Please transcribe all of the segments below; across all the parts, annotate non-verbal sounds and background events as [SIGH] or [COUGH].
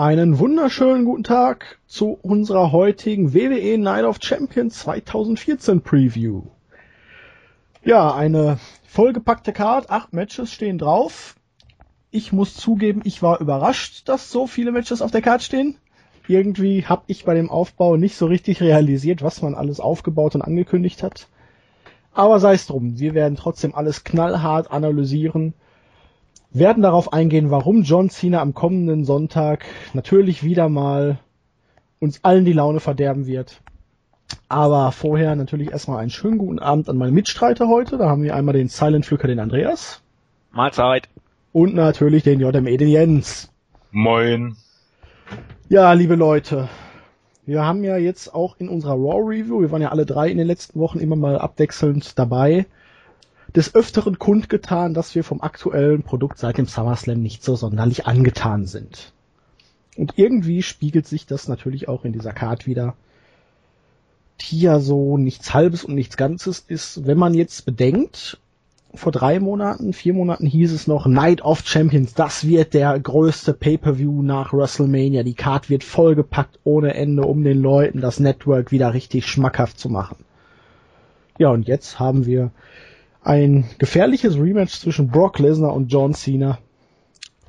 Einen wunderschönen guten Tag zu unserer heutigen WWE Night of Champions 2014 Preview. Ja, eine vollgepackte Card, acht Matches stehen drauf. Ich muss zugeben, ich war überrascht, dass so viele Matches auf der Card stehen. Irgendwie habe ich bei dem Aufbau nicht so richtig realisiert, was man alles aufgebaut und angekündigt hat. Aber sei es drum, wir werden trotzdem alles knallhart analysieren werden darauf eingehen, warum John Cena am kommenden Sonntag natürlich wieder mal uns allen die Laune verderben wird. Aber vorher natürlich erstmal einen schönen guten Abend an meine Mitstreiter heute. Da haben wir einmal den Silent Flücker, den Andreas. Mahlzeit. Und natürlich den JME, den Jens. Moin. Ja, liebe Leute. Wir haben ja jetzt auch in unserer Raw Review, wir waren ja alle drei in den letzten Wochen immer mal abwechselnd dabei, des Öfteren kundgetan, dass wir vom aktuellen Produkt seit dem SummerSlam nicht so sonderlich angetan sind. Und irgendwie spiegelt sich das natürlich auch in dieser Card wieder, die ja so nichts Halbes und nichts Ganzes ist. Wenn man jetzt bedenkt, vor drei Monaten, vier Monaten hieß es noch Night of Champions, das wird der größte Pay-per-View nach WrestleMania. Die Card wird vollgepackt ohne Ende, um den Leuten das Network wieder richtig schmackhaft zu machen. Ja, und jetzt haben wir ein gefährliches Rematch zwischen Brock Lesnar und John Cena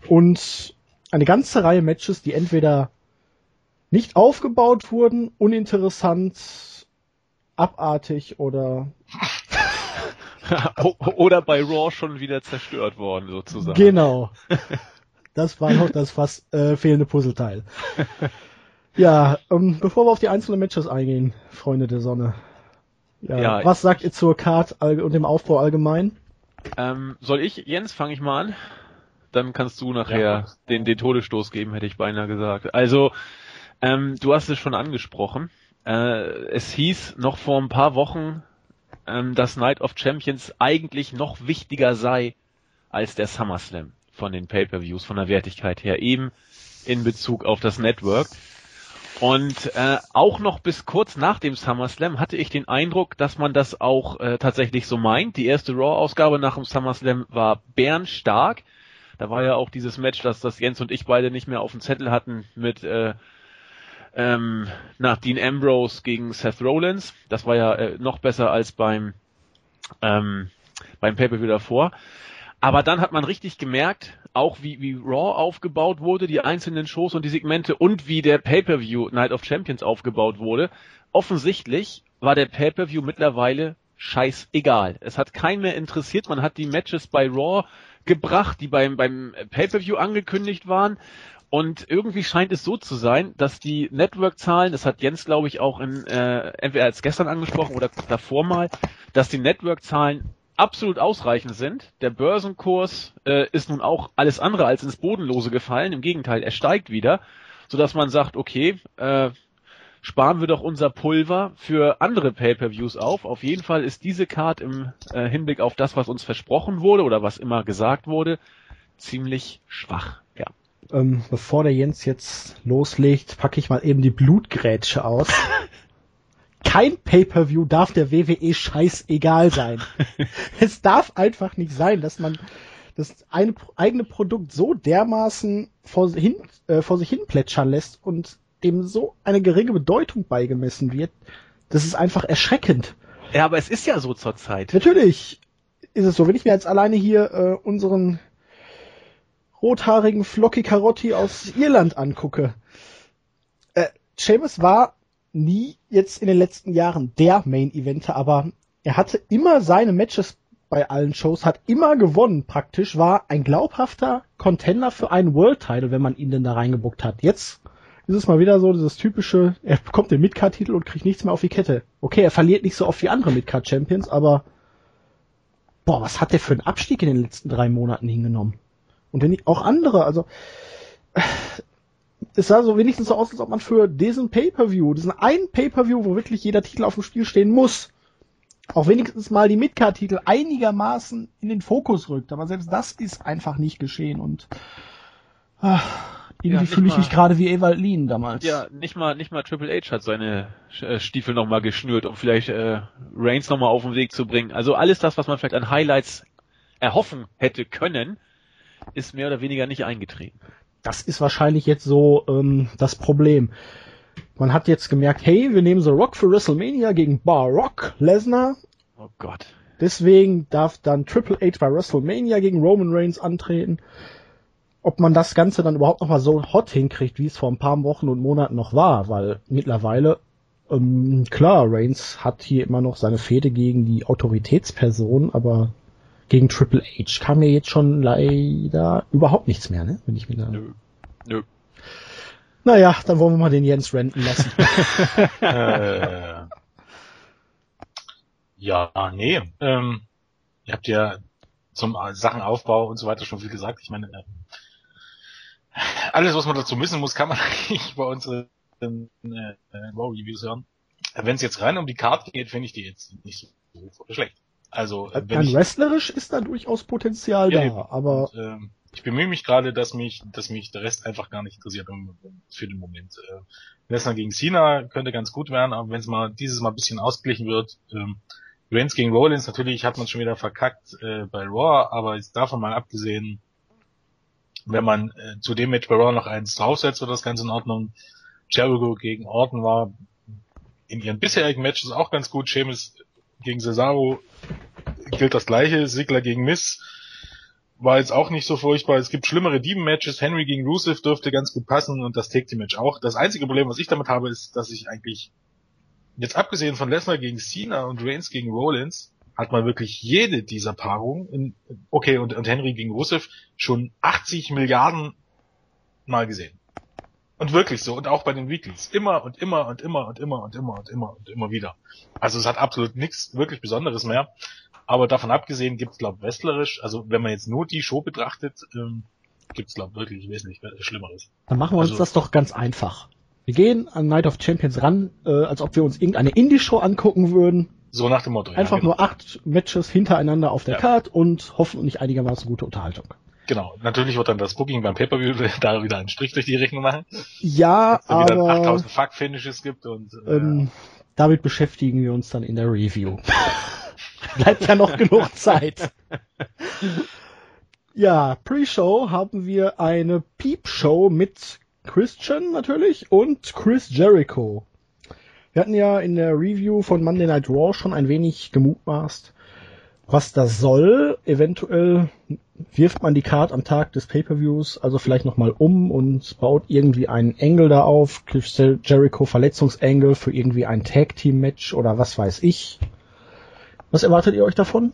und eine ganze Reihe Matches, die entweder nicht aufgebaut wurden, uninteressant, abartig oder [LAUGHS] oder bei Raw schon wieder zerstört worden sozusagen. Genau. [LAUGHS] Das war noch das fast äh, fehlende Puzzleteil. Ja, ähm, bevor wir auf die einzelnen Matches eingehen, Freunde der Sonne, ja, ja, was sagt ihr zur Card und dem Aufbau allgemein? Ähm, soll ich, Jens, fange ich mal an? Dann kannst du nachher ja. den, den Todesstoß geben, hätte ich beinahe gesagt. Also, ähm, du hast es schon angesprochen. Äh, es hieß noch vor ein paar Wochen, ähm, dass Night of Champions eigentlich noch wichtiger sei als der SummerSlam von den Pay-per-Views, von der Wertigkeit her, eben in Bezug auf das Network. Und äh, auch noch bis kurz nach dem SummerSlam hatte ich den Eindruck, dass man das auch äh, tatsächlich so meint. Die erste Raw-Ausgabe nach dem SummerSlam war bärenstark. Da war ja auch dieses Match, dass das Jens und ich beide nicht mehr auf dem Zettel hatten mit äh, ähm, nach Dean Ambrose gegen Seth Rollins. Das war ja äh, noch besser als beim ähm, beim Pay-per-View davor. Aber dann hat man richtig gemerkt, auch wie, wie Raw aufgebaut wurde, die einzelnen Shows und die Segmente und wie der Pay-Per-View Night of Champions aufgebaut wurde. Offensichtlich war der Pay-Per-View mittlerweile scheißegal. Es hat keinen mehr interessiert. Man hat die Matches bei Raw gebracht, die beim, beim Pay-Per-View angekündigt waren. Und irgendwie scheint es so zu sein, dass die Network-Zahlen, das hat Jens, glaube ich, auch in, äh, entweder als gestern angesprochen oder davor mal, dass die Network-Zahlen absolut ausreichend sind. Der Börsenkurs äh, ist nun auch alles andere als ins Bodenlose gefallen. Im Gegenteil, er steigt wieder, sodass man sagt, okay, äh, sparen wir doch unser Pulver für andere Pay-per-Views auf. Auf jeden Fall ist diese Card im äh, Hinblick auf das, was uns versprochen wurde oder was immer gesagt wurde, ziemlich schwach. Ja. Ähm, bevor der Jens jetzt loslegt, packe ich mal eben die Blutgrätsche aus. [LAUGHS] kein Pay-per-View darf der WWE scheißegal sein. [LAUGHS] es darf einfach nicht sein, dass man das eine, eigene Produkt so dermaßen vor, hin, äh, vor sich hin plätschern lässt und dem so eine geringe Bedeutung beigemessen wird. Das ist einfach erschreckend. Ja, aber es ist ja so zur Zeit. Natürlich ist es so. Wenn ich mir jetzt alleine hier äh, unseren rothaarigen Flocky Carotti aus Irland angucke. Äh, Seamus war nie jetzt in den letzten Jahren der Main Eventer, aber er hatte immer seine Matches bei allen Shows, hat immer gewonnen praktisch, war ein glaubhafter Contender für einen World Title, wenn man ihn denn da reingebuckt hat. Jetzt ist es mal wieder so dieses typische, er bekommt den Midcard Titel und kriegt nichts mehr auf die Kette. Okay, er verliert nicht so oft wie andere Midcard Champions, aber boah, was hat der für einen Abstieg in den letzten drei Monaten hingenommen? Und wenn auch andere, also es sah so wenigstens so aus, als ob man für diesen Pay-Per-View, diesen einen Pay-Per-View, wo wirklich jeder Titel auf dem Spiel stehen muss, auch wenigstens mal die Midcard-Titel einigermaßen in den Fokus rückt. Aber selbst das ist einfach nicht geschehen und ach, irgendwie ja, fühle ich mich gerade wie Ewald Lien damals. Ja, nicht mal, nicht mal Triple H hat seine äh, Stiefel nochmal geschnürt, um vielleicht äh, Reigns nochmal auf den Weg zu bringen. Also alles das, was man vielleicht an Highlights erhoffen hätte können, ist mehr oder weniger nicht eingetreten. Das ist wahrscheinlich jetzt so ähm, das Problem. Man hat jetzt gemerkt, hey, wir nehmen The Rock für WrestleMania gegen Barock Lesnar. Oh Gott. Deswegen darf dann Triple H bei WrestleMania gegen Roman Reigns antreten. Ob man das Ganze dann überhaupt noch mal so hot hinkriegt, wie es vor ein paar Wochen und Monaten noch war, weil mittlerweile ähm, klar, Reigns hat hier immer noch seine Fehde gegen die Autoritätsperson, aber gegen Triple H kam mir jetzt schon leider überhaupt nichts mehr, ne? Wenn ich mir da. Nö. Nö. Naja, dann wollen wir mal den Jens renten lassen. [LAUGHS] äh, ja, nee. Ähm, ihr habt ja zum Sachenaufbau und so weiter schon viel gesagt. Ich meine, äh, alles, was man dazu wissen muss, kann man [LAUGHS] eigentlich bei unseren äh, Wow-Reviews hören. Wenn es jetzt rein um die Karte geht, finde ich die jetzt nicht so schlecht. Also äh, wenn ich, wrestlerisch ist da durchaus Potenzial ja, da, aber und, ähm, ich bemühe mich gerade, dass mich, dass mich der Rest einfach gar nicht interessiert für den Moment. Äh, Lesnar gegen Cena könnte ganz gut werden, aber wenn es mal dieses Mal ein bisschen ausgeglichen wird, ähm, Reigns gegen Rollins, natürlich hat man schon wieder verkackt äh, bei Raw, aber jetzt davon mal abgesehen, wenn man äh, zu dem Match bei Raw noch eins draufsetzt, wird das Ganze in Ordnung. Jericho gegen Orton war in ihren bisherigen Matches auch ganz gut. Sheamus gegen Cesaro gilt das gleiche. Sigler gegen Miss war jetzt auch nicht so furchtbar. Es gibt schlimmere Dieben-Matches. Henry gegen Rusev dürfte ganz gut passen und das Team Match auch. Das einzige Problem, was ich damit habe, ist, dass ich eigentlich jetzt abgesehen von Lesnar gegen Cena und Reigns gegen Rollins hat man wirklich jede dieser Paarungen okay, und, und Henry gegen Rusev schon 80 Milliarden Mal gesehen. Und wirklich so. Und auch bei den Weeklies. Immer und immer und immer und immer und immer und immer und immer wieder. Also es hat absolut nichts wirklich Besonderes mehr. Aber davon abgesehen gibt es, glaube wrestlerisch, also wenn man jetzt nur die Show betrachtet, ähm, gibt es, glaube wirklich wesentlich Schlimmeres. Dann machen wir also, uns das doch ganz einfach. Wir gehen an Night of Champions ran, äh, als ob wir uns irgendeine Indie-Show angucken würden. So nach dem Motto. Einfach ja, genau. nur acht Matches hintereinander auf der ja. Card und hoffentlich einigermaßen gute Unterhaltung. Genau. Natürlich wird dann das Booking beim Pay-Per-View [LAUGHS] da wieder einen Strich durch die Rechnung machen. Ja, aber... wieder 8000 Fuck-Finishes gibt und... Äh, ähm, damit beschäftigen wir uns dann in der Review. [LAUGHS] Bleibt ja noch genug [LAUGHS] Zeit. Ja, Pre-Show haben wir eine Peep-Show mit Christian natürlich und Chris Jericho. Wir hatten ja in der Review von Monday Night Raw schon ein wenig gemutmaßt, was das soll. Eventuell wirft man die Card am Tag des Pay-per-Views also vielleicht nochmal um und baut irgendwie einen Engel da auf, Chris Jericho Verletzungsengel für irgendwie ein Tag Team Match oder was weiß ich. Was erwartet ihr euch davon?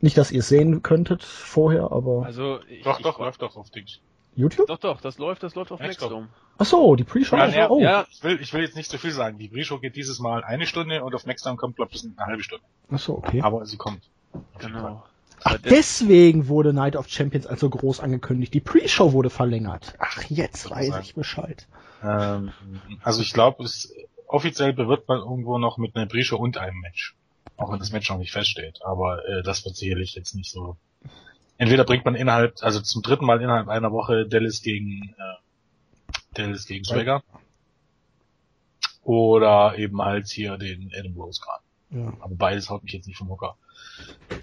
Nicht, dass ihr es sehen könntet vorher, aber. Also, ich, doch, doch, läuft doch auf Dings. YouTube? Doch, doch, das läuft, das läuft auf Nextdome. Ach so, die Pre-Show. Ja, ja, oh. ja, ich will, ich will jetzt nicht zu viel sagen. Die Pre-Show geht dieses Mal eine Stunde und auf Nextdome kommt, glaube ich, eine halbe Stunde. Ach so, okay. Aber sie kommt. Genau. Ach, deswegen wurde Night of Champions also groß angekündigt. Die Pre-Show wurde verlängert. Ach, jetzt weiß ich Bescheid. Ähm, also ich glaube, es offiziell bewirbt man irgendwo noch mit einer Pre-Show und einem Match. Auch wenn das Match noch nicht feststeht. Aber äh, das wird sicherlich jetzt nicht so entweder bringt man innerhalb, also zum dritten Mal innerhalb einer Woche Dallas gegen äh, Dallas gegen Swagger. Oder eben halt hier den Adam Rose gerade. Ja. Aber beides haut mich jetzt nicht vom Hocker.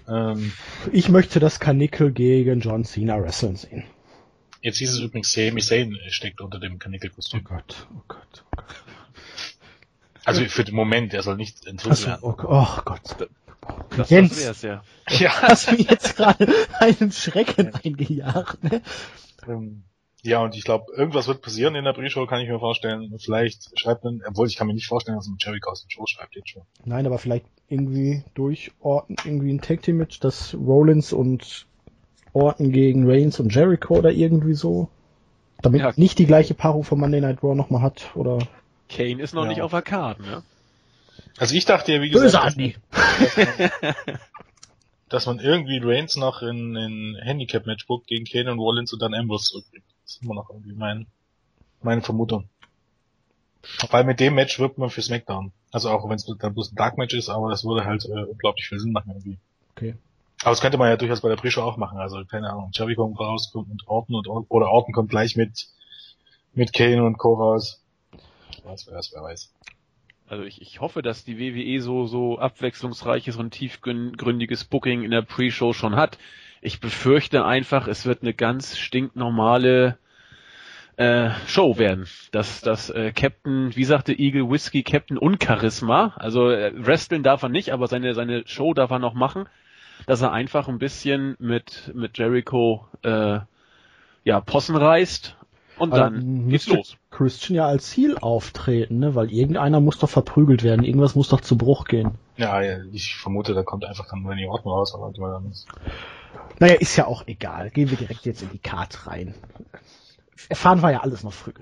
Ähm, ich möchte das Kanickel gegen John Cena wresteln sehen. Jetzt hieß es übrigens, Sami Zayn steckt unter dem Kanickel-Kostüm. Oh Gott, oh Gott, oh Gott. Also für den Moment, er soll nicht enthüllt werden. Oh, oh Gott. Das, Jens, das wär's, ja. ja. hast mir jetzt gerade einen Schrecken eingejagt. Ne? Ähm, ja, und ich glaube, irgendwas wird passieren in der Pre-Show, kann ich mir vorstellen. Vielleicht schreibt man, obwohl ich kann mir nicht vorstellen, dass ein Jerry aus dem Show schreibt jetzt schon. Nein, aber vielleicht irgendwie durch Orton, irgendwie ein Tag Team Match, das Rollins und Orton gegen Reigns und Jericho oder irgendwie so. Damit ja. nicht die gleiche Paarung von Monday Night Raw nochmal hat, oder? Kane ist noch ja. nicht auf der Karte, ne? Also ich dachte ja, wie gesagt, Böse Andi. [LAUGHS] dass man irgendwie Reigns noch in, in Handicap-Match bookt gegen Kane und Rollins und dann Ambrose zurückbringt. Das ist immer noch irgendwie mein, meine Vermutung. Weil mit dem Match wirbt man für SmackDown. Also auch wenn es dann bloß ein Dark-Match ist, aber das würde halt äh, unglaublich viel Sinn machen irgendwie. Okay. Aber das könnte man ja durchaus bei der Pre-Show auch machen. Also keine Ahnung, Jerry kommt raus, kommt mit Orton und oder Orton kommt gleich mit mit Kane und Co. raus. Was weiß, wer weiß. Also ich, ich hoffe, dass die WWE so, so abwechslungsreiches und tiefgründiges Booking in der Pre-Show schon hat. Ich befürchte einfach, es wird eine ganz stinknormale äh, Show werden. Das, das äh, Captain, wie sagte Eagle Whiskey, Captain und Charisma. Also äh, wresteln darf er nicht, aber seine, seine Show darf er noch machen. Dass er einfach ein bisschen mit, mit Jericho äh, ja, Possen reißt und Aber dann geht's los. Christian ja als Ziel auftreten, ne? Weil irgendeiner muss doch verprügelt werden, irgendwas muss doch zu Bruch gehen. Ja, ja ich vermute, da kommt einfach dann Randy Orton raus, aber die dann ist. Naja, ist ja auch egal. Gehen wir direkt jetzt in die Card rein. Erfahren wir ja alles noch früh.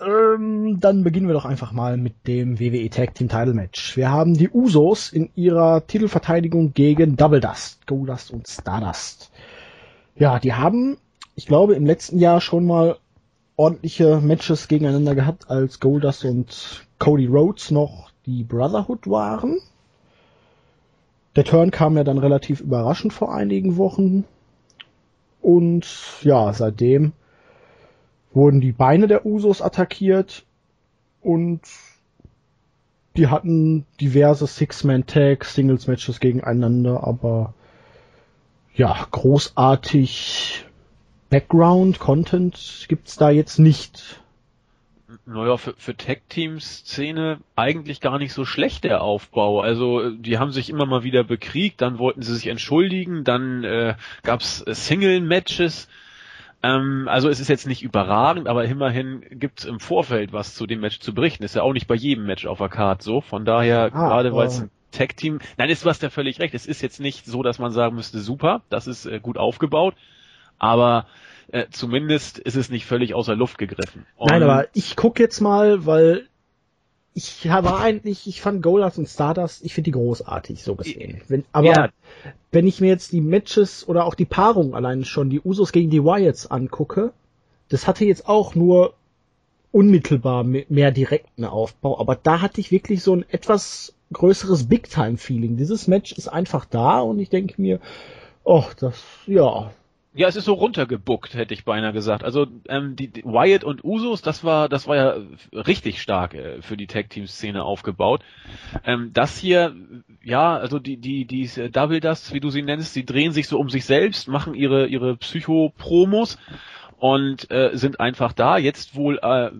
Ähm, dann beginnen wir doch einfach mal mit dem WWE Tag Team Title Match. Wir haben die Usos in ihrer Titelverteidigung gegen Double Dust, Goldust und Stardust. Ja, die haben, ich glaube, im letzten Jahr schon mal ordentliche Matches gegeneinander gehabt, als Goldust und Cody Rhodes noch die Brotherhood waren. Der Turn kam ja dann relativ überraschend vor einigen Wochen. Und ja, seitdem wurden die Beine der Usos attackiert und die hatten diverse Six-Man-Tag, Singles-Matches gegeneinander, aber ja, großartig Background-Content gibt's da jetzt nicht. Naja, für, für Tech-Team-Szene eigentlich gar nicht so schlecht der Aufbau. Also die haben sich immer mal wieder bekriegt, dann wollten sie sich entschuldigen, dann äh, gab's äh, Single-Matches. Ähm, also es ist jetzt nicht überragend, aber immerhin gibt's im Vorfeld was zu dem Match zu berichten. Ist ja auch nicht bei jedem Match auf der Card so. Von daher, ah, gerade weil es ein Tech-Team, nein, ist was der völlig recht. Es ist jetzt nicht so, dass man sagen müsste, super, das ist äh, gut aufgebaut, aber äh, zumindest ist es nicht völlig außer Luft gegriffen. Und nein, aber ich guck jetzt mal, weil ich war eigentlich, ich fand Goldust und Stardust, ich finde die großartig, so gesehen. Wenn, aber ja. wenn ich mir jetzt die Matches oder auch die Paarung allein schon, die Usos gegen die Wyatts angucke, das hatte jetzt auch nur unmittelbar mehr direkten Aufbau, aber da hatte ich wirklich so ein etwas größeres Big-Time-Feeling. Dieses Match ist einfach da und ich denke mir, oh, das, ja, ja, es ist so runtergebuckt, hätte ich beinahe gesagt. Also ähm, die, die Wyatt und Usos, das war das war ja richtig stark äh, für die Tag Team Szene aufgebaut. Ähm, das hier, ja, also die die die äh, Double Dust, wie du sie nennst, die drehen sich so um sich selbst, machen ihre ihre Psycho-Promos und äh, sind einfach da. Jetzt wohl äh,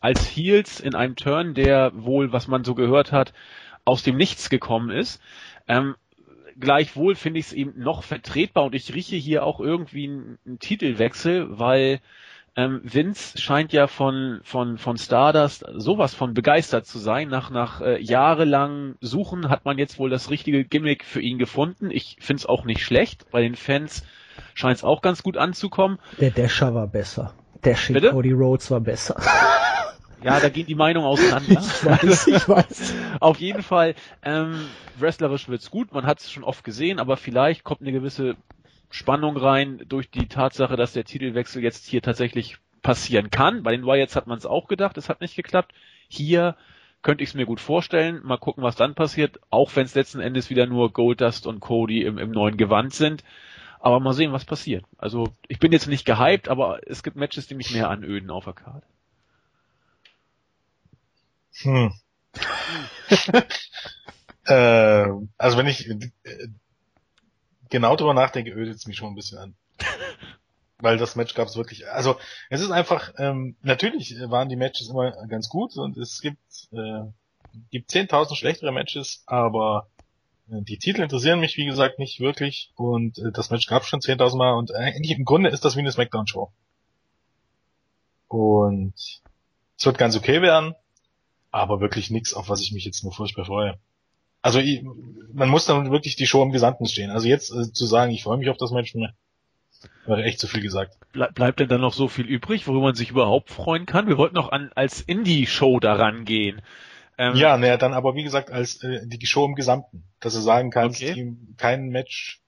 als Heels in einem Turn, der wohl, was man so gehört hat, aus dem Nichts gekommen ist. Ähm, gleichwohl finde ich es eben noch vertretbar und ich rieche hier auch irgendwie einen, einen Titelwechsel, weil ähm, Vince scheint ja von von von Stardust sowas von begeistert zu sein. Nach nach äh, jahrelang Suchen hat man jetzt wohl das richtige Gimmick für ihn gefunden. Ich finde es auch nicht schlecht. Bei den Fans scheint es auch ganz gut anzukommen. Der Dasher war besser. Dashing Cody Rhodes war besser. [LAUGHS] Ja, da gehen die Meinungen auseinander. [LAUGHS] ich weiß, ich weiß. Auf jeden Fall, ähm, wrestlerisch wird's gut, man hat es schon oft gesehen, aber vielleicht kommt eine gewisse Spannung rein durch die Tatsache, dass der Titelwechsel jetzt hier tatsächlich passieren kann. Bei den Wyatts hat man es auch gedacht, es hat nicht geklappt. Hier könnte ich es mir gut vorstellen. Mal gucken, was dann passiert, auch wenn es letzten Endes wieder nur Goldust und Cody im, im neuen Gewand sind. Aber mal sehen, was passiert. Also ich bin jetzt nicht gehypt, aber es gibt Matches, die mich mehr anöden auf der Karte. Hm. [LAUGHS] äh, also wenn ich äh, genau drüber nachdenke, ödet es mich schon ein bisschen an. Weil das Match gab es wirklich. Also es ist einfach, ähm, natürlich waren die Matches immer ganz gut und es gibt äh, gibt 10.000 schlechtere Matches, aber äh, die Titel interessieren mich, wie gesagt, nicht wirklich und äh, das Match gab es schon 10.000 Mal und eigentlich im Grunde ist das wie eine Smackdown-Show. Und es wird ganz okay werden aber wirklich nichts, auf was ich mich jetzt nur furchtbar freue. Also ich, man muss dann wirklich die Show im Gesamten stehen. Also jetzt äh, zu sagen, ich freue mich auf das Match, ne, wäre echt zu viel gesagt. Ble bleibt denn dann noch so viel übrig, worüber man sich überhaupt freuen kann? Wir wollten noch an als Indie-Show daran gehen. Ähm, ja, naja, dann aber wie gesagt als äh, die Show im Gesamten, dass du sagen kannst, okay. kein Match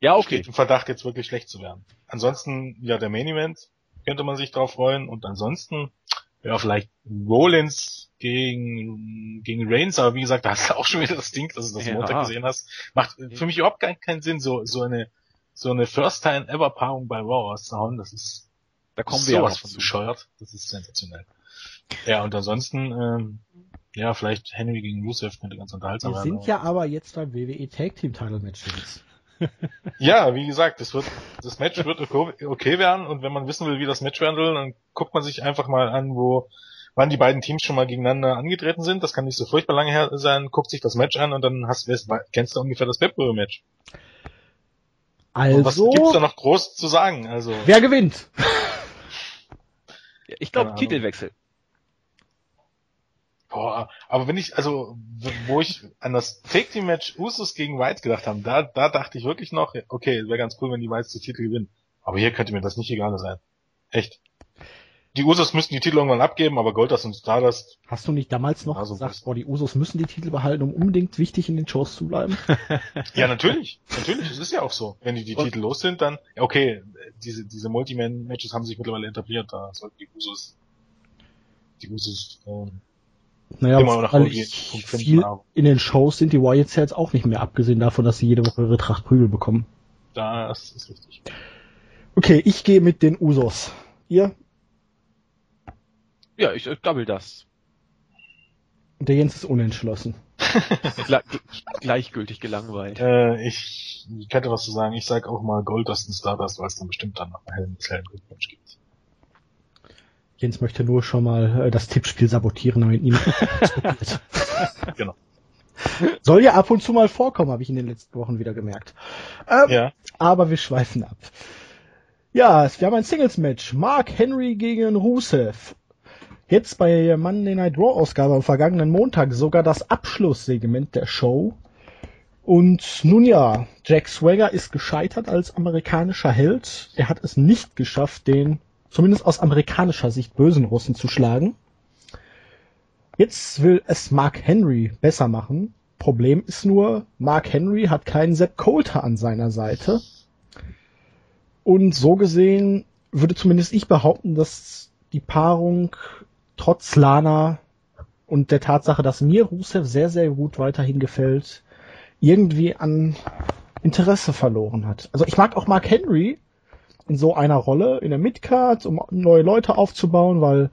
ja, okay. steht im Verdacht jetzt wirklich schlecht zu werden. Ansonsten, ja, der Main Event könnte man sich drauf freuen und ansonsten ja, vielleicht Rollins gegen, gegen Reigns, aber wie gesagt, da hast du auch schon wieder das Ding, dass du das ja. Montag gesehen hast. Macht für mich überhaupt keinen, keinen Sinn, so, so eine, so eine First-Time-Ever-Paarung bei Raw auszuhauen. Das ist, da kommen wir sowas von bescheuert. Das ist sensationell. Ja, und ansonsten, ähm, ja, vielleicht Henry gegen Rusev könnte ganz unterhaltsam werden. Wir sind ja aber jetzt beim WWE Tag Team Title Match. Ja, wie gesagt, das wird, das Match wird okay werden und wenn man wissen will, wie das Match werden will, dann guckt man sich einfach mal an, wo, wann die beiden Teams schon mal gegeneinander angetreten sind. Das kann nicht so furchtbar lange her sein. Guckt sich das Match an und dann hast, kennst du ungefähr das Pep-Match. Also. Und was gibt's da noch groß zu sagen? Also. Wer gewinnt? ich glaube Titelwechsel. Boah, aber wenn ich, also, wo ich an das Take Team Match Usus gegen White gedacht habe, da, da dachte ich wirklich noch, okay, wäre ganz cool, wenn die Whites die Titel gewinnen. Aber hier könnte mir das nicht egal sein. Echt. Die Usos müssten die Titel irgendwann abgeben, aber Goldust und Stardust. Hast du nicht damals noch also gesagt, boah, die Usos müssen die Titel behalten, um unbedingt wichtig in den Shows zu bleiben? [LAUGHS] ja, natürlich. Natürlich. Es ist ja auch so. Wenn die die und? Titel los sind, dann, okay, diese, diese Multiman-Matches haben sich mittlerweile etabliert, da sollten die Usos, die Usos, ähm, naja, immer noch weil ich viel in den Shows sind die Wyatts ja jetzt auch nicht mehr, abgesehen davon, dass sie jede Woche ihre Tracht Prügel bekommen. Das ist richtig. Okay, ich gehe mit den Usos. Ihr? Ja, ich, ich double das. Und der Jens ist unentschlossen. [LAUGHS] Gleichgültig gelangweilt. Äh, ich, ich könnte was zu sagen. Ich sag auch mal Goldust und Stardust, weil es dann bestimmt dann noch einen hellen, hellen Glückwunsch gibt. Jens möchte nur schon mal äh, das Tippspiel sabotieren, damit niemand. [LAUGHS] genau. Soll ja ab und zu mal vorkommen, habe ich in den letzten Wochen wieder gemerkt. Ähm, ja. Aber wir schweifen ab. Ja, wir haben ein Singles-Match. Mark Henry gegen Rusev. Jetzt bei Monday Night Raw Ausgabe am vergangenen Montag sogar das Abschlusssegment der Show. Und nun ja, Jack Swagger ist gescheitert als amerikanischer Held. Er hat es nicht geschafft, den zumindest aus amerikanischer Sicht bösen Russen zu schlagen. Jetzt will es Mark Henry besser machen. Problem ist nur, Mark Henry hat keinen Sepp Coulter an seiner Seite. Und so gesehen würde zumindest ich behaupten, dass die Paarung trotz Lana und der Tatsache, dass mir Rusev sehr, sehr gut weiterhin gefällt, irgendwie an Interesse verloren hat. Also ich mag auch Mark Henry, in so einer Rolle in der Midcard, um neue Leute aufzubauen, weil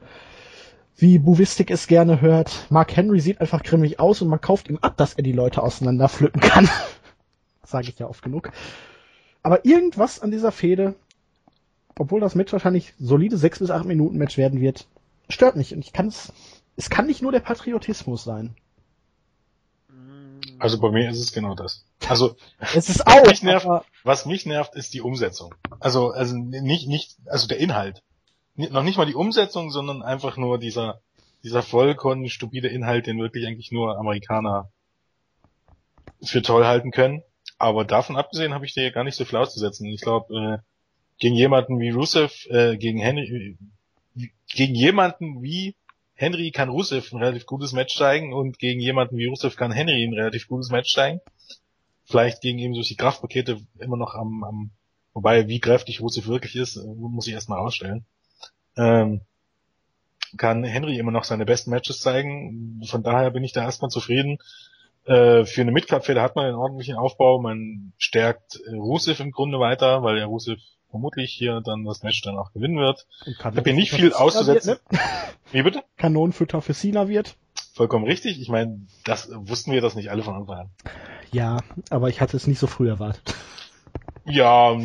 wie Buvistik es gerne hört, Mark Henry sieht einfach grimmig aus und man kauft ihm ab, dass er die Leute auseinanderpflücken kann. [LAUGHS] Sage ich ja oft genug. Aber irgendwas an dieser Fehde, obwohl das Match wahrscheinlich solide sechs bis acht Minuten Match werden wird, stört mich. Und ich kann es, es kann nicht nur der Patriotismus sein. Also bei mir ist es genau das. Also [LAUGHS] es ist auch. Mich nervt, was mich nervt, ist die Umsetzung. Also also nicht nicht also der Inhalt. Noch nicht mal die Umsetzung, sondern einfach nur dieser dieser vollkommen stupide Inhalt, den wirklich eigentlich nur Amerikaner für toll halten können. Aber davon abgesehen habe ich dir gar nicht so viel auszusetzen. Ich glaube, äh, gegen jemanden wie Rusev, äh, gegen Henry, gegen jemanden wie Henry kann Rusev ein relativ gutes Match zeigen und gegen jemanden wie Rusev kann Henry ein relativ gutes Match zeigen. Vielleicht gegen eben solche Kraftpakete immer noch am, am wobei wie kräftig Rusev wirklich ist, äh, muss ich erstmal ausstellen. Ähm, kann Henry immer noch seine besten Matches zeigen. Von daher bin ich da erstmal zufrieden. Äh, für eine Midcard-Fehde hat man einen ordentlichen Aufbau. Man stärkt äh, Rusev im Grunde weiter, weil der Rusev vermutlich hier dann das Match dann auch gewinnen wird. Ich habe hier nicht viel auszusetzen. Wird, ne? [LAUGHS] Wie bitte? Kanonenfutter für Cena wird. Vollkommen richtig. Ich meine, das wussten wir das nicht alle von Anfang an. Ja, aber ich hatte es nicht so früh erwartet. Ja,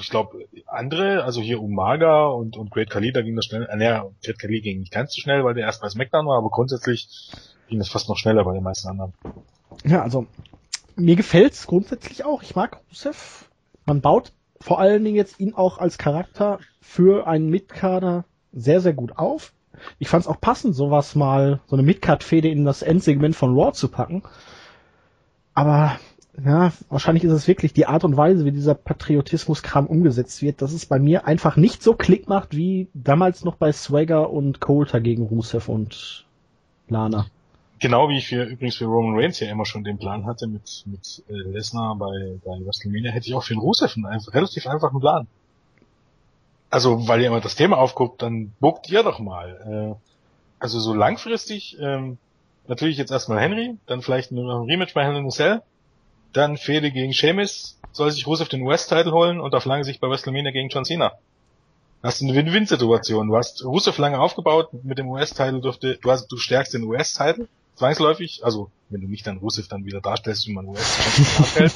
ich glaube, andere, also hier Umaga und, und Great Khali, da ging das schnell. Äh, naja, Great Khali ging nicht ganz so schnell, weil der erst bei SmackDown war, aber grundsätzlich ging das fast noch schneller bei den meisten anderen. Ja, also mir gefällt's grundsätzlich auch. Ich mag Rusev. Man baut vor allen Dingen jetzt ihn auch als Charakter für einen Mitkader sehr, sehr gut auf. Ich fand es auch passend, sowas mal, so eine Midcard-Fehde in das Endsegment von Raw zu packen. Aber ja, wahrscheinlich ist es wirklich die Art und Weise, wie dieser Patriotismus-Kram umgesetzt wird, dass es bei mir einfach nicht so Klick macht wie damals noch bei Swagger und Coulter gegen Rusev und Lana. Genau wie ich für übrigens für Roman Reigns ja immer schon den Plan hatte mit mit äh, Lesnar bei bei WrestleMania, hätte ich auch für den Rusev einen einfach, relativ einfachen Plan. Also weil ihr immer das Thema aufguckt, dann buckt ihr doch mal. Äh, also so langfristig ähm, natürlich jetzt erstmal Henry, dann vielleicht nur noch ein Rematch bei in Cell, dann Fehde gegen Sheamus, soll sich Rusev den US-Title holen und auf lange Sicht bei WrestleMania gegen John Cena. Du hast eine Win-Win-Situation. Du hast Rusev lange aufgebaut mit dem US-Title du du stärkst den US-Title zwangsläufig, also wenn du nicht dann Rusev dann wieder darstellst, wie man US [LAUGHS] darstellt.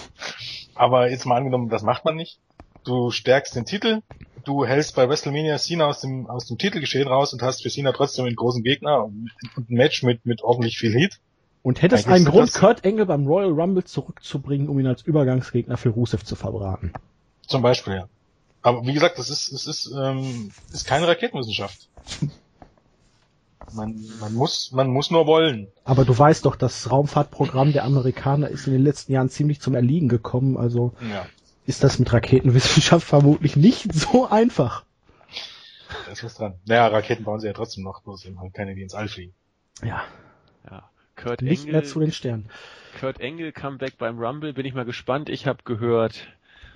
Aber jetzt mal angenommen, das macht man nicht. Du stärkst den Titel, du hältst bei WrestleMania Cena aus dem, aus dem Titelgeschehen raus und hast für Cena trotzdem einen großen Gegner und ein Match mit, mit ordentlich viel Heat. Und hättest Eigentlich einen Grund, Kurt Angle beim Royal Rumble zurückzubringen, um ihn als Übergangsgegner für Rusev zu verbraten. Zum Beispiel, ja. Aber wie gesagt, das ist, es ist, ähm, ist keine Raketenwissenschaft. Man, man muss, man muss nur wollen. Aber du weißt doch, das Raumfahrtprogramm der Amerikaner ist in den letzten Jahren ziemlich zum Erliegen gekommen, also Ja, ist das mit Raketenwissenschaft [LAUGHS] vermutlich nicht so einfach. da ist was dran. Naja, Raketen bauen sie ja trotzdem noch, bloß eben halt keine, die ins All fliegen. Ja, Ja. Kurt nicht Engel, mehr zu den Sternen. Kurt Engel Comeback beim Rumble, bin ich mal gespannt. Ich habe gehört,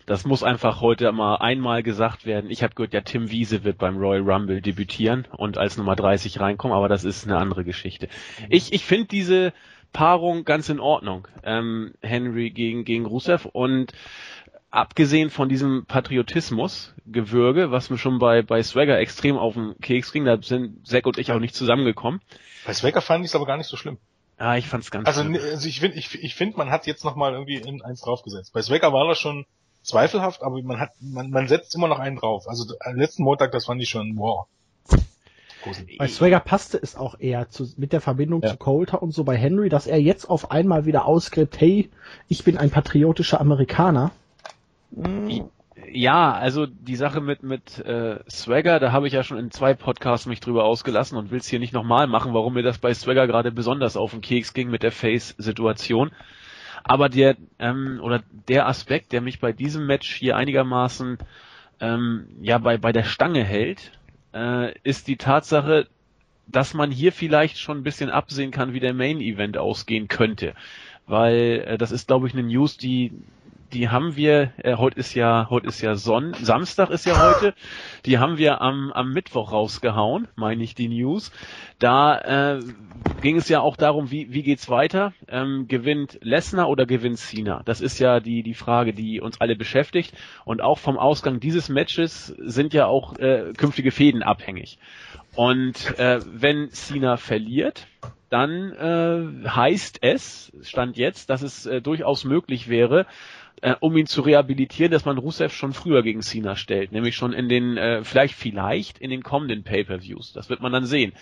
das muss einfach heute mal einmal gesagt werden. Ich habe gehört, ja, Tim Wiese wird beim Royal Rumble debütieren und als Nummer 30 reinkommen, aber das ist eine andere Geschichte. Ich, ich finde diese Paarung ganz in Ordnung. Ähm, Henry gegen, gegen Rusev und abgesehen von diesem Patriotismus-Gewürge, was mir schon bei, bei Swagger extrem auf den Keks ging, da sind Zack und ich auch nicht zusammengekommen. Bei Swagger fand ich es aber gar nicht so schlimm. Ah, ich fand's ganz Also, schlimm. also ich finde, ich, ich finde, man hat jetzt noch mal irgendwie in eins draufgesetzt. Bei Swagger war das schon zweifelhaft, aber man hat, man, man setzt immer noch einen drauf. Also äh, letzten Montag, das fand ich schon, wow. Bei Swagger passte es auch eher zu, mit der Verbindung Ja. zu Coulter und so bei Henry, dass er jetzt auf einmal wieder ausgräbt, hey, ich bin ein patriotischer Amerikaner. Ja, also die Sache mit mit äh, Swagger, da habe ich ja schon in zwei Podcasts mich drüber ausgelassen und will es hier nicht nochmal machen, warum mir das bei Swagger gerade besonders auf den Keks ging mit der Face-Situation. Aber der ähm, oder der Aspekt, der mich bei diesem Match hier einigermaßen ähm, ja bei bei der Stange hält, äh, ist die Tatsache, dass man hier vielleicht schon ein bisschen absehen kann, wie der Main Event ausgehen könnte, weil äh, das ist glaube ich eine News, die die haben wir, äh, heute ist ja, heute ist ja Sonn, Samstag ist ja heute, die haben wir am, am Mittwoch rausgehauen, meine ich die News. Da äh, ging es ja auch darum, wie, wie geht's weiter? Ähm, gewinnt Lesnar oder gewinnt Cena? Das ist ja die, die Frage, die uns alle beschäftigt. Und auch vom Ausgang dieses Matches sind ja auch äh, künftige Fäden abhängig. Und äh, wenn Cena verliert, dann äh, heißt es, stand jetzt, dass es äh, durchaus möglich wäre, äh, um ihn zu rehabilitieren, dass man Rusev schon früher gegen Cena stellt, nämlich schon in den, äh, vielleicht, vielleicht in den kommenden Pay-per-Views. Das wird man dann sehen.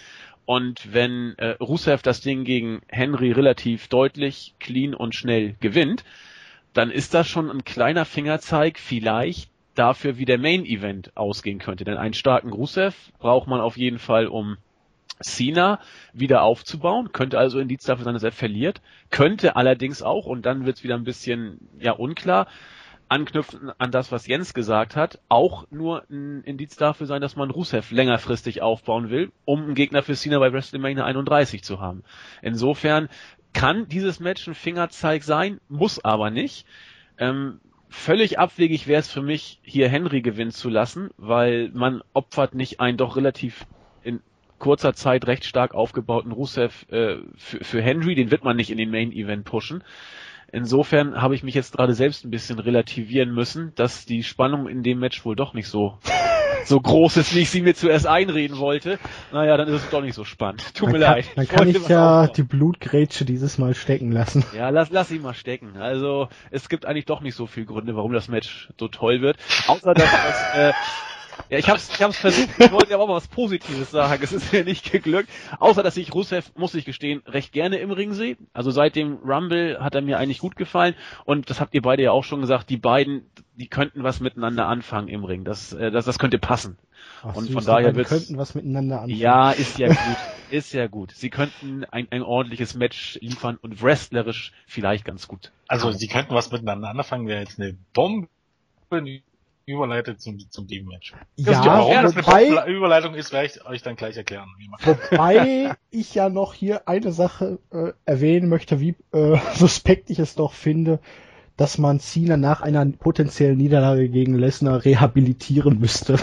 Und wenn äh, Rusev das Ding gegen Henry relativ deutlich, clean und schnell gewinnt, dann ist das schon ein kleiner Fingerzeig, vielleicht dafür, wie der Main Event ausgehen könnte. Denn einen starken Rusev braucht man auf jeden Fall, um Cena wieder aufzubauen, könnte also Indiz dafür sein, dass er verliert, könnte allerdings auch, und dann wird es wieder ein bisschen ja unklar, anknüpfen an das, was Jens gesagt hat, auch nur ein Indiz dafür sein, dass man Rusev längerfristig aufbauen will, um einen Gegner für Cena bei WrestleMania 31 zu haben. Insofern kann dieses Match ein Fingerzeig sein, muss aber nicht. Ähm, völlig abwegig wäre es für mich, hier Henry gewinnen zu lassen, weil man opfert nicht einen doch relativ kurzer Zeit recht stark aufgebauten Rusev äh, für, für Henry, den wird man nicht in den Main Event pushen. Insofern habe ich mich jetzt gerade selbst ein bisschen relativieren müssen, dass die Spannung in dem Match wohl doch nicht so [LAUGHS] so groß ist, wie ich sie mir zuerst einreden wollte. Naja, dann ist es doch nicht so spannend. Tut mir dann kann, leid. Dann kann ich ja aufbauen. die Blutgrätsche dieses Mal stecken lassen. Ja, lass, lass ihn mal stecken. Also, es gibt eigentlich doch nicht so viele Gründe, warum das Match so toll wird. Außer, dass das, äh, ja, ich hab's, ich hab's versucht, ich wollte aber auch mal was Positives sagen. Es ist mir nicht geglückt. Außer, dass ich Rusev, muss ich gestehen, recht gerne im Ring sehe. Also seit dem Rumble hat er mir eigentlich gut gefallen. Und das habt ihr beide ja auch schon gesagt, die beiden, die könnten was miteinander anfangen im Ring. Das, äh, das, das könnte passen. Ach, Und süß, von die daher wird's- könnten was miteinander anfangen. Ja, ist ja gut. Ist ja gut. Sie könnten ein, ein ordentliches Match liefern und wrestlerisch vielleicht ganz gut. Also, sie könnten was miteinander anfangen, wäre jetzt eine Bombe überleitet zum, zum Team-Match. Ja, warum das wobei, eine Überleitung ist, werde ich euch dann gleich erklären. Wobei [LAUGHS] ich ja noch hier eine Sache äh, erwähnen möchte, wie äh, [LAUGHS] suspekt ich es doch finde, dass man Cena nach einer potenziellen Niederlage gegen Lesnar rehabilitieren müsste.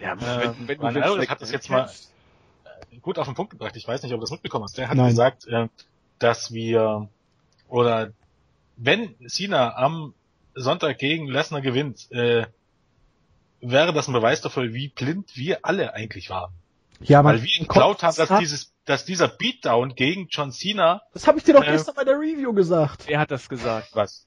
Ja, Äh, Brian Alvarez hat das jetzt mal äh, gut auf den Punkt gebracht. Ich weiß nicht, ob du das mitbekommen hast. Der hat Nein. gesagt, äh, dass wir oder wenn Cena am Sonntag gegen Lesnar gewinnt, äh, wäre das ein Beweis dafür, wie blind wir alle eigentlich waren. Ja, man Weil wir geglaubt haben, dass dieses, dass dieser Beatdown gegen John Cena Das habe ich dir doch Äh, gestern bei der Review gesagt. Wer hat das gesagt? was?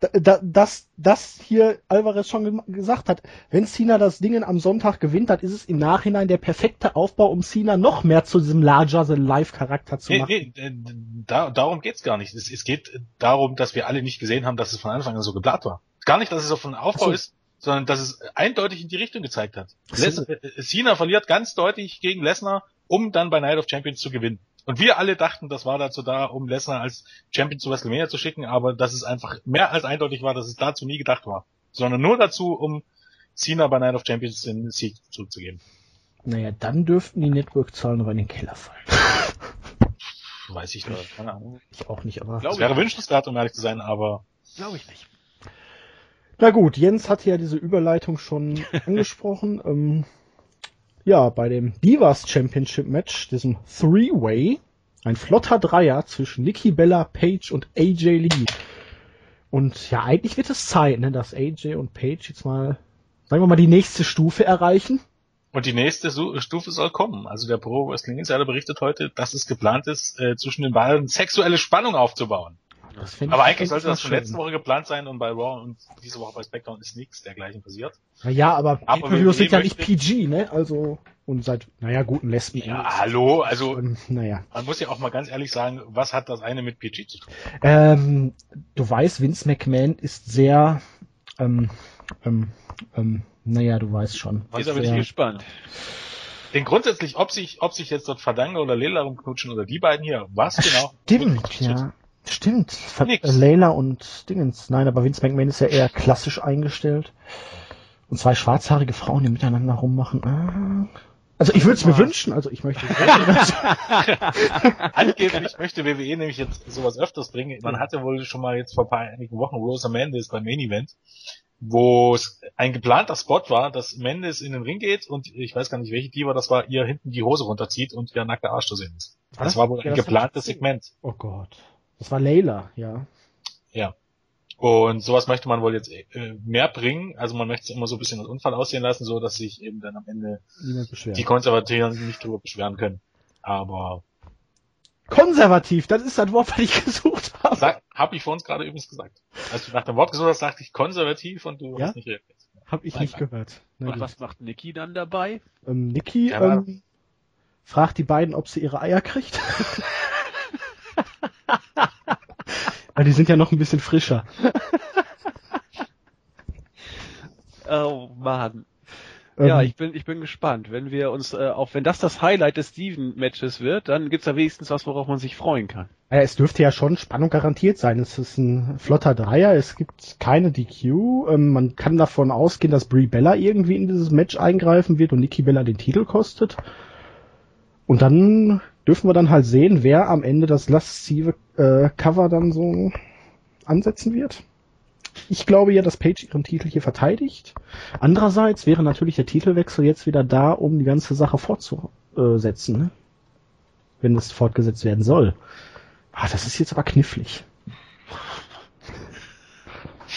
Da, dass das hier Alvarez schon gesagt hat, wenn Cena das Ding am Sonntag gewinnt, dann ist es im Nachhinein der perfekte Aufbau, um Cena noch mehr zu diesem larger than life Charakter zu machen. Nee, nee, da, darum geht's gar nicht. Es, es, geht darum, dass wir alle nicht gesehen haben, dass es von Anfang an so geplant war. Gar nicht, dass es so von Aufbau so. ist, sondern dass es eindeutig in die Richtung gezeigt hat. Les äh, Cena verliert ganz deutlich gegen Lesnar, um dann bei Night of Champions zu gewinnen. Und wir alle dachten, das war dazu da, um Lesnar als Champion zu WrestleMania zu schicken, aber dass es einfach mehr als eindeutig war, dass es dazu nie gedacht war. Sondern nur dazu, um Cena bei Night of Champions den Sieg zuzugeben. Naja, dann dürften die Network-Zahlen noch in den Keller fallen. [LAUGHS] Weiß ich nicht. Keine Ahnung. Ich auch nicht, aber. Es wäre wünschenswert, um ehrlich zu sein, aber. Glaube ich nicht. Na gut, Jens hat ja diese Überleitung schon [LAUGHS] angesprochen. Ähm, ja, bei dem Divas Championship Match, diesem Three-Way, ein flotter Dreier zwischen Nikki Bella, Paige und AJ Lee. Und ja, eigentlich wird es Zeit, ne, dass AJ und Paige jetzt mal, sagen wir mal, die nächste Stufe erreichen. Und die nächste Stufe soll kommen. Also der Pro Wrestling Insider berichtet heute, dass es geplant ist, äh, zwischen den beiden sexuelle Spannung aufzubauen. Aber eigentlich sollte das schon letzte Woche geplant sein und bei Raw und diese Woche bei SmackDown ist nichts dergleichen passiert. Ja, aber, aber Videos sind ja nicht PG, ne? Also und seit naja guten Lesben. Ja, hallo, also und, naja. Man muss ja auch mal ganz ehrlich sagen, was hat das eine mit PG zu tun? Ähm, du weißt, Vince McMahon ist sehr ähm, ähm, ähm, naja, du weißt schon. Jetzt bin ich gespannt. Denn grundsätzlich, ob sich, ob sich jetzt dort Verdange oder Lela rumknutschen oder die beiden hier, was genau? Stimmt, ja. Stimmt. Nix. Layla und Dingens. Nein, aber Vince McMahon ist ja eher klassisch eingestellt. Und zwei schwarzhaarige Frauen, die miteinander rummachen. Ah. Also ich würde es mir wünschen, also ich möchte. [LAUGHS] Angeblich möchte WWE nämlich jetzt sowas öfters bringen. Man hatte wohl schon mal jetzt vor ein paar einigen Wochen Rosa Mendes beim Main Event, wo es ein geplanter Spot war, dass Mendes in den Ring geht und ich weiß gar nicht welche Diva das war, ihr hinten die Hose runterzieht und ihr nackter Arsch zu sehen ist. Das war wohl ein ja, geplantes Segment. Oh Gott. Das war Layla, ja. Ja. Und sowas möchte man wohl jetzt äh, mehr bringen. Also man möchte es immer so ein bisschen als Unfall aussehen lassen, so dass sich eben dann am Ende die Konservativen nicht drüber beschweren können. Aber Konservativ, das ist das Wort, was ich [LAUGHS] gesucht habe. Sag, hab ich vor uns gerade übrigens gesagt. Als du nach dem Wort gesucht hast, sagte ich konservativ und du ja? hast nicht reagiert. Hab ich Nein, nicht gehört. Na, und was macht Niki dann dabei? Ähm, Niki ähm, fragt die beiden, ob sie ihre Eier kriegt. [LAUGHS] Weil die sind ja noch ein bisschen frischer. [LAUGHS] oh Mann. Ja, ähm, ich bin, ich bin gespannt. Wenn wir uns, äh, auch wenn das das Highlight des Steven-Matches wird, dann gibt's da wenigstens was, worauf man sich freuen kann. Ja, es dürfte ja schon Spannung garantiert sein. Es ist ein flotter Dreier, es gibt keine DQ. Ähm, man kann davon ausgehen, dass Brie Bella irgendwie in dieses Match eingreifen wird und Nikki Bella den Titel kostet. Und dann dürfen wir dann halt sehen, wer am Ende das laszive äh, Cover dann so ansetzen wird. Ich glaube ja, dass Page ihren Titel hier verteidigt. Andererseits wäre natürlich der Titelwechsel jetzt wieder da, um die ganze Sache fortzusetzen, ne? wenn es fortgesetzt werden soll. Ah, das ist jetzt aber knifflig.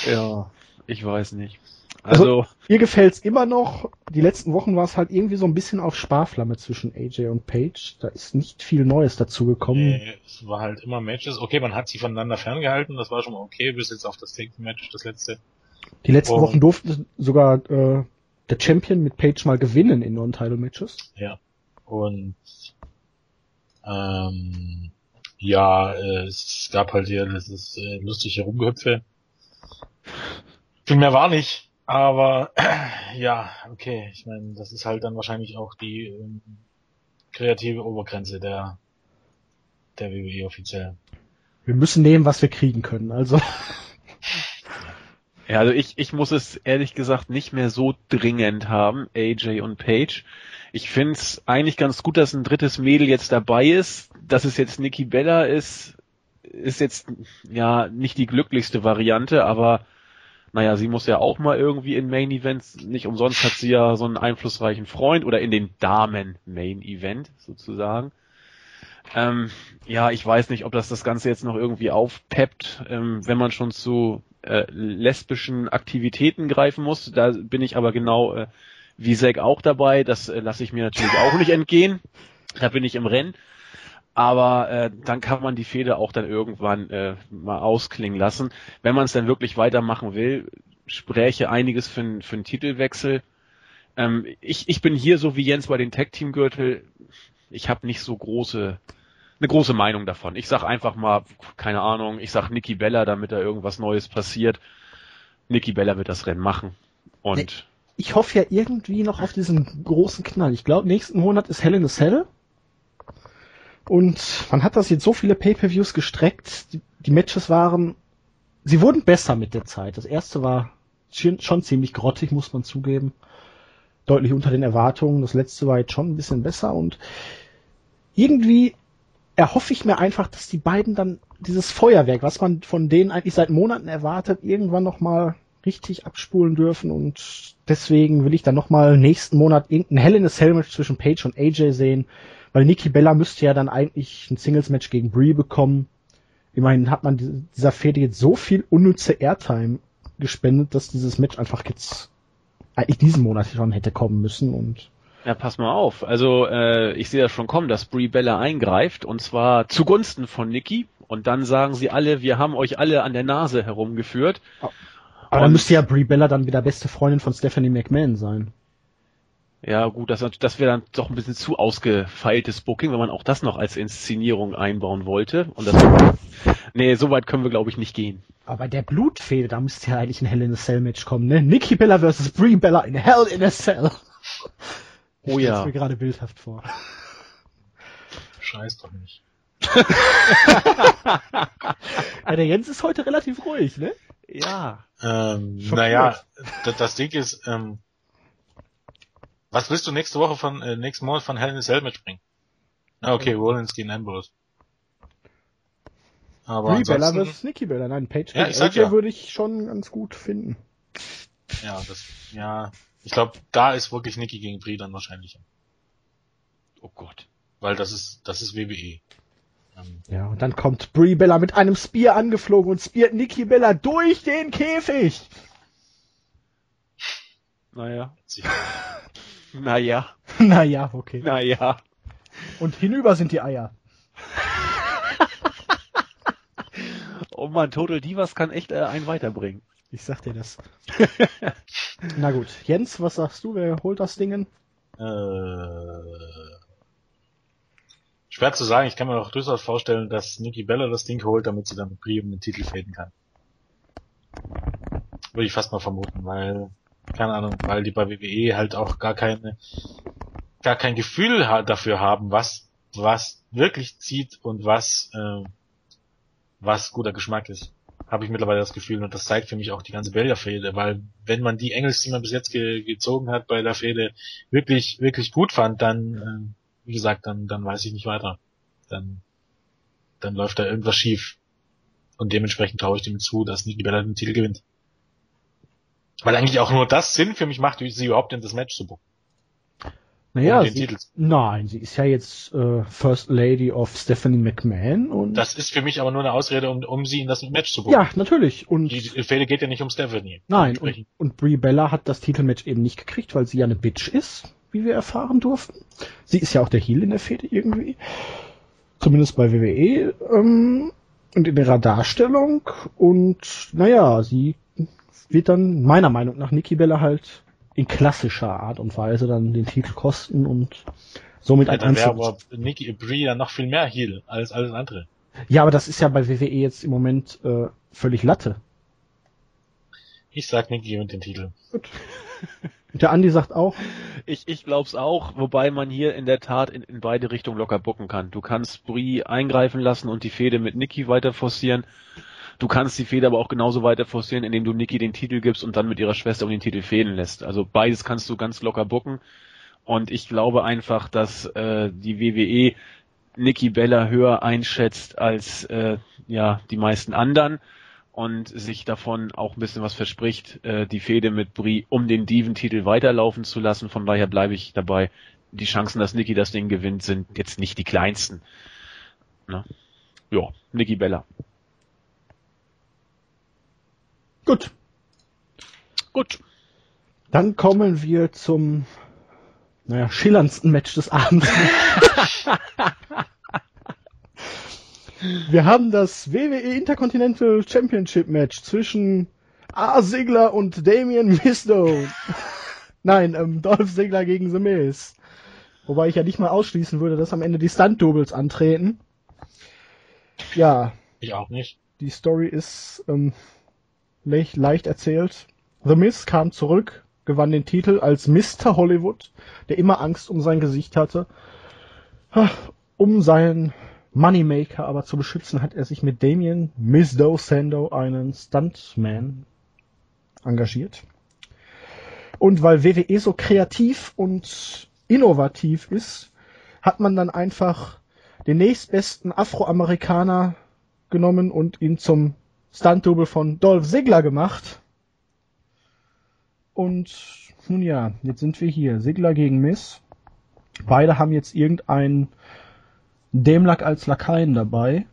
Ja, ich weiß nicht. Also, also [LAUGHS] ihr gefällt's immer noch. Die letzten Wochen war es halt irgendwie so ein bisschen auf Sparflamme zwischen AJ und Page. Da ist nicht viel Neues dazugekommen. Nee, es war halt immer Matches. Okay, man hat sie voneinander ferngehalten. Das war schon mal okay, bis jetzt auf das Take-Match, das letzte. Die letzten und, Wochen durfte sogar äh, der Champion mit Page mal gewinnen in Non-Title-Matches. Ja. Und ähm, ja, äh, es gab halt hier das ist, äh, lustige Rumgehüpfe. Viel mehr war nicht. Aber [CLEARS THROAT] ja, okay, ich meine, das ist halt dann wahrscheinlich auch die ähm, kreative Obergrenze der der WWE offiziell. Wir müssen nehmen, was wir kriegen können, also. Ja, also ich, ich muss es ehrlich gesagt nicht mehr so dringend haben, AJ und Paige. Ich find's eigentlich ganz gut, dass ein drittes Mädel jetzt dabei ist. Dass es jetzt Nikki Bella ist, ist jetzt ja nicht die glücklichste Variante, aber naja, sie muss ja auch mal irgendwie in Main Events, nicht umsonst hat sie ja so einen einflussreichen Freund oder in den Damen Main Event sozusagen. Ähm, ja, ich weiß nicht, ob das das Ganze jetzt noch irgendwie aufpeppt, ähm, wenn man schon zu äh, lesbischen Aktivitäten greifen muss. Da bin ich aber genau äh, wie Zack auch dabei. Das äh, lasse ich mir natürlich auch nicht entgehen. Da bin ich im Rennen. Aber äh, dann kann man die Fehde auch dann irgendwann äh, mal ausklingen lassen. Wenn man es dann wirklich weitermachen will, spräche einiges für, für einen Titelwechsel. Ähm, ich, ich bin hier so wie Jens bei den Tag Team Gürtel. Ich habe nicht so große eine große Meinung davon. Ich sag einfach mal, keine Ahnung, ich sag Niki Bella, damit da irgendwas Neues passiert. Niki Bella wird das Rennen machen. Und ich hoffe ja irgendwie noch auf diesen großen Knall. Ich glaube, nächsten Monat ist Hell in a Cell. Und man hat das jetzt so viele Pay-per-Views gestreckt. Die, die, Matches waren, sie wurden besser mit der Zeit. Das erste war schon ziemlich grottig, muss man zugeben. Deutlich unter den Erwartungen. Das letzte war jetzt schon ein bisschen besser und irgendwie erhoffe ich mir einfach, dass die beiden dann dieses Feuerwerk, was man von denen eigentlich seit Monaten erwartet, irgendwann nochmal richtig abspulen dürfen und deswegen will ich dann nochmal nächsten Monat irgendein Hell in zwischen Paige und AJ sehen, weil Nikki Bella müsste ja dann eigentlich ein Singles Match gegen Brie bekommen. Immerhin hat man dieser Fehde jetzt so viel unnütze Airtime gespendet, dass dieses Match einfach jetzt eigentlich diesen Monat schon hätte kommen müssen und ja, pass mal auf. Also äh, ich sehe das schon kommen, dass Brie Bella eingreift und zwar zugunsten von Nikki und dann sagen sie alle, wir haben euch alle an der Nase herumgeführt. Aber dann müsste ja Brie Bella dann wieder beste Freundin von Stephanie McMahon sein. Ja, gut, das, das wäre dann doch ein bisschen zu ausgefeiltes Booking, wenn man auch das noch als Inszenierung einbauen wollte. Und das, nee, so weit können wir, glaube ich, nicht gehen. Aber der Blutfehde, da müsste ja eigentlich ein Hell in a Cell Match kommen, ne? Nikki Bella versus Brie Bella in Hell in a Cell. Ich oh ja. mir gerade bildhaft vor. Scheiß doch nicht. [LAUGHS] ja, der Jens ist heute relativ ruhig, ne? Ja. Ähm, naja, das, das Ding ist, ähm, was willst du nächste Woche von, äh, nächsten Monat von Hell in a Cell mitbringen? Ah, okay, Rollins gegen Ambrose. Aber Brie Bella versus Nikki Bella, nein, Page ja, ich AJ ja. würde ich schon ganz gut finden. Ja, das, ja, ich glaube, da ist wirklich Nikki gegen Brie dann wahrscheinlich. Oh Gott. Weil das ist, das ist WWE. Ähm, ja, und dann kommt Brie Bella mit einem Spear angeflogen und speart Nikki Bella durch den Käfig. Naja. Naja. [LAUGHS] Naja, okay. Naja. Und hinüber sind die Eier. oh man, Total Divas kann echt äh, einen weiterbringen. Ich sag dir das. Na gut, Jens, was sagst du? Wer holt das Ding? Äh, schwer zu sagen. Ich kann mir auch durchaus vorstellen, dass Nikki Bella das Ding holt, damit sie dann mit Brie um den Titel fäden kann. Würde ich fast mal vermuten, weil, keine Ahnung, weil die bei WWE halt auch gar keine, gar kein Gefühl dafür haben, was, was wirklich zieht und was, äh, was guter Geschmack ist habe ich mittlerweile das Gefühl und das zeigt für mich auch die ganze Belgia-Fehde, weil wenn man die Engels, die man bis jetzt ge gezogen hat bei der Fehde, wirklich, wirklich gut fand, dann, äh, wie gesagt, dann, dann weiß ich nicht weiter. Dann, dann läuft da irgendwas schief. Und dementsprechend traue ich dem zu, dass Niki Bella den Titel gewinnt. Weil eigentlich auch nur das Sinn für mich macht, sie überhaupt in das Match zu bucken. Naja, sie, nein, sie ist ja jetzt äh, First Lady of Stephanie McMahon und das ist für mich aber nur eine Ausrede, um, um sie in das Match zu buchen. Ja, natürlich. Und die Fehde geht ja nicht um Stephanie. Nein, und, und Brie Bella hat das Titelmatch eben nicht gekriegt, weil sie ja eine Bitch ist, wie wir erfahren durften. Sie ist ja auch der Heel in der Fehde irgendwie, zumindest bei WWE ähm, und in ihrer Darstellung. Und naja, sie wird dann meiner Meinung nach Nikki Bella halt in klassischer Art und Weise dann den Titel kosten und somit ja, ein dann aber Nikki Brie ja noch viel mehr Heal als alles andere. Ja, aber das ist ja bei WWE jetzt im Moment äh, völlig Latte. Ich sag Nikki gewinnt den Titel. Gut. Und [LAUGHS] der Andi sagt auch. Ich, ich glaub's auch, wobei man hier in der Tat in, in beide Richtungen locker bucken kann. Du kannst Brie eingreifen lassen und die Fehde mit Nikki weiter forcieren. Du kannst die Fehde aber auch genauso weiter forcieren, indem du Nikki den Titel gibst und dann mit ihrer Schwester um den Titel fehlen lässt. Also beides kannst du ganz locker bucken. Und ich glaube einfach, dass äh, die WWE Nikki Bella höher einschätzt als äh, ja die meisten anderen und sich davon auch ein bisschen was verspricht, äh, die Fehde mit Brie um den Diven-Titel weiterlaufen zu lassen. Von daher bleibe ich dabei. Die Chancen, dass Nikki das Ding gewinnt, sind jetzt nicht die kleinsten. Ne? Ja, Nikki Bella. Gut. Gut. Dann kommen wir zum, naja, schillerndsten Match des Abends. [LAUGHS] Wir haben das WWE Intercontinental Championship Match zwischen A. Ziggler und Damien Misto. [LAUGHS] Nein, ähm, Dolph Ziggler gegen The Miz. Wobei ich ja nicht mal ausschließen würde, dass am Ende die Stunt-Doubles antreten. Ja. Ich auch nicht. Die Story ist ähm, leicht, erzählt. The Miz kam zurück, gewann den Titel als Mr. Hollywood, der immer Angst um sein Gesicht hatte. Um seinen Moneymaker aber zu beschützen, hat er sich mit Damien Mizdo Sando einen Stuntman engagiert. Und weil WWE so kreativ und innovativ ist, hat man dann einfach den nächstbesten Afroamerikaner genommen und ihn zum Stunt-Double von Dolph Ziggler gemacht. Und nun ja, jetzt sind wir hier. Ziggler gegen Miss. Beide haben jetzt irgendein Dämlack als Lakaien dabei.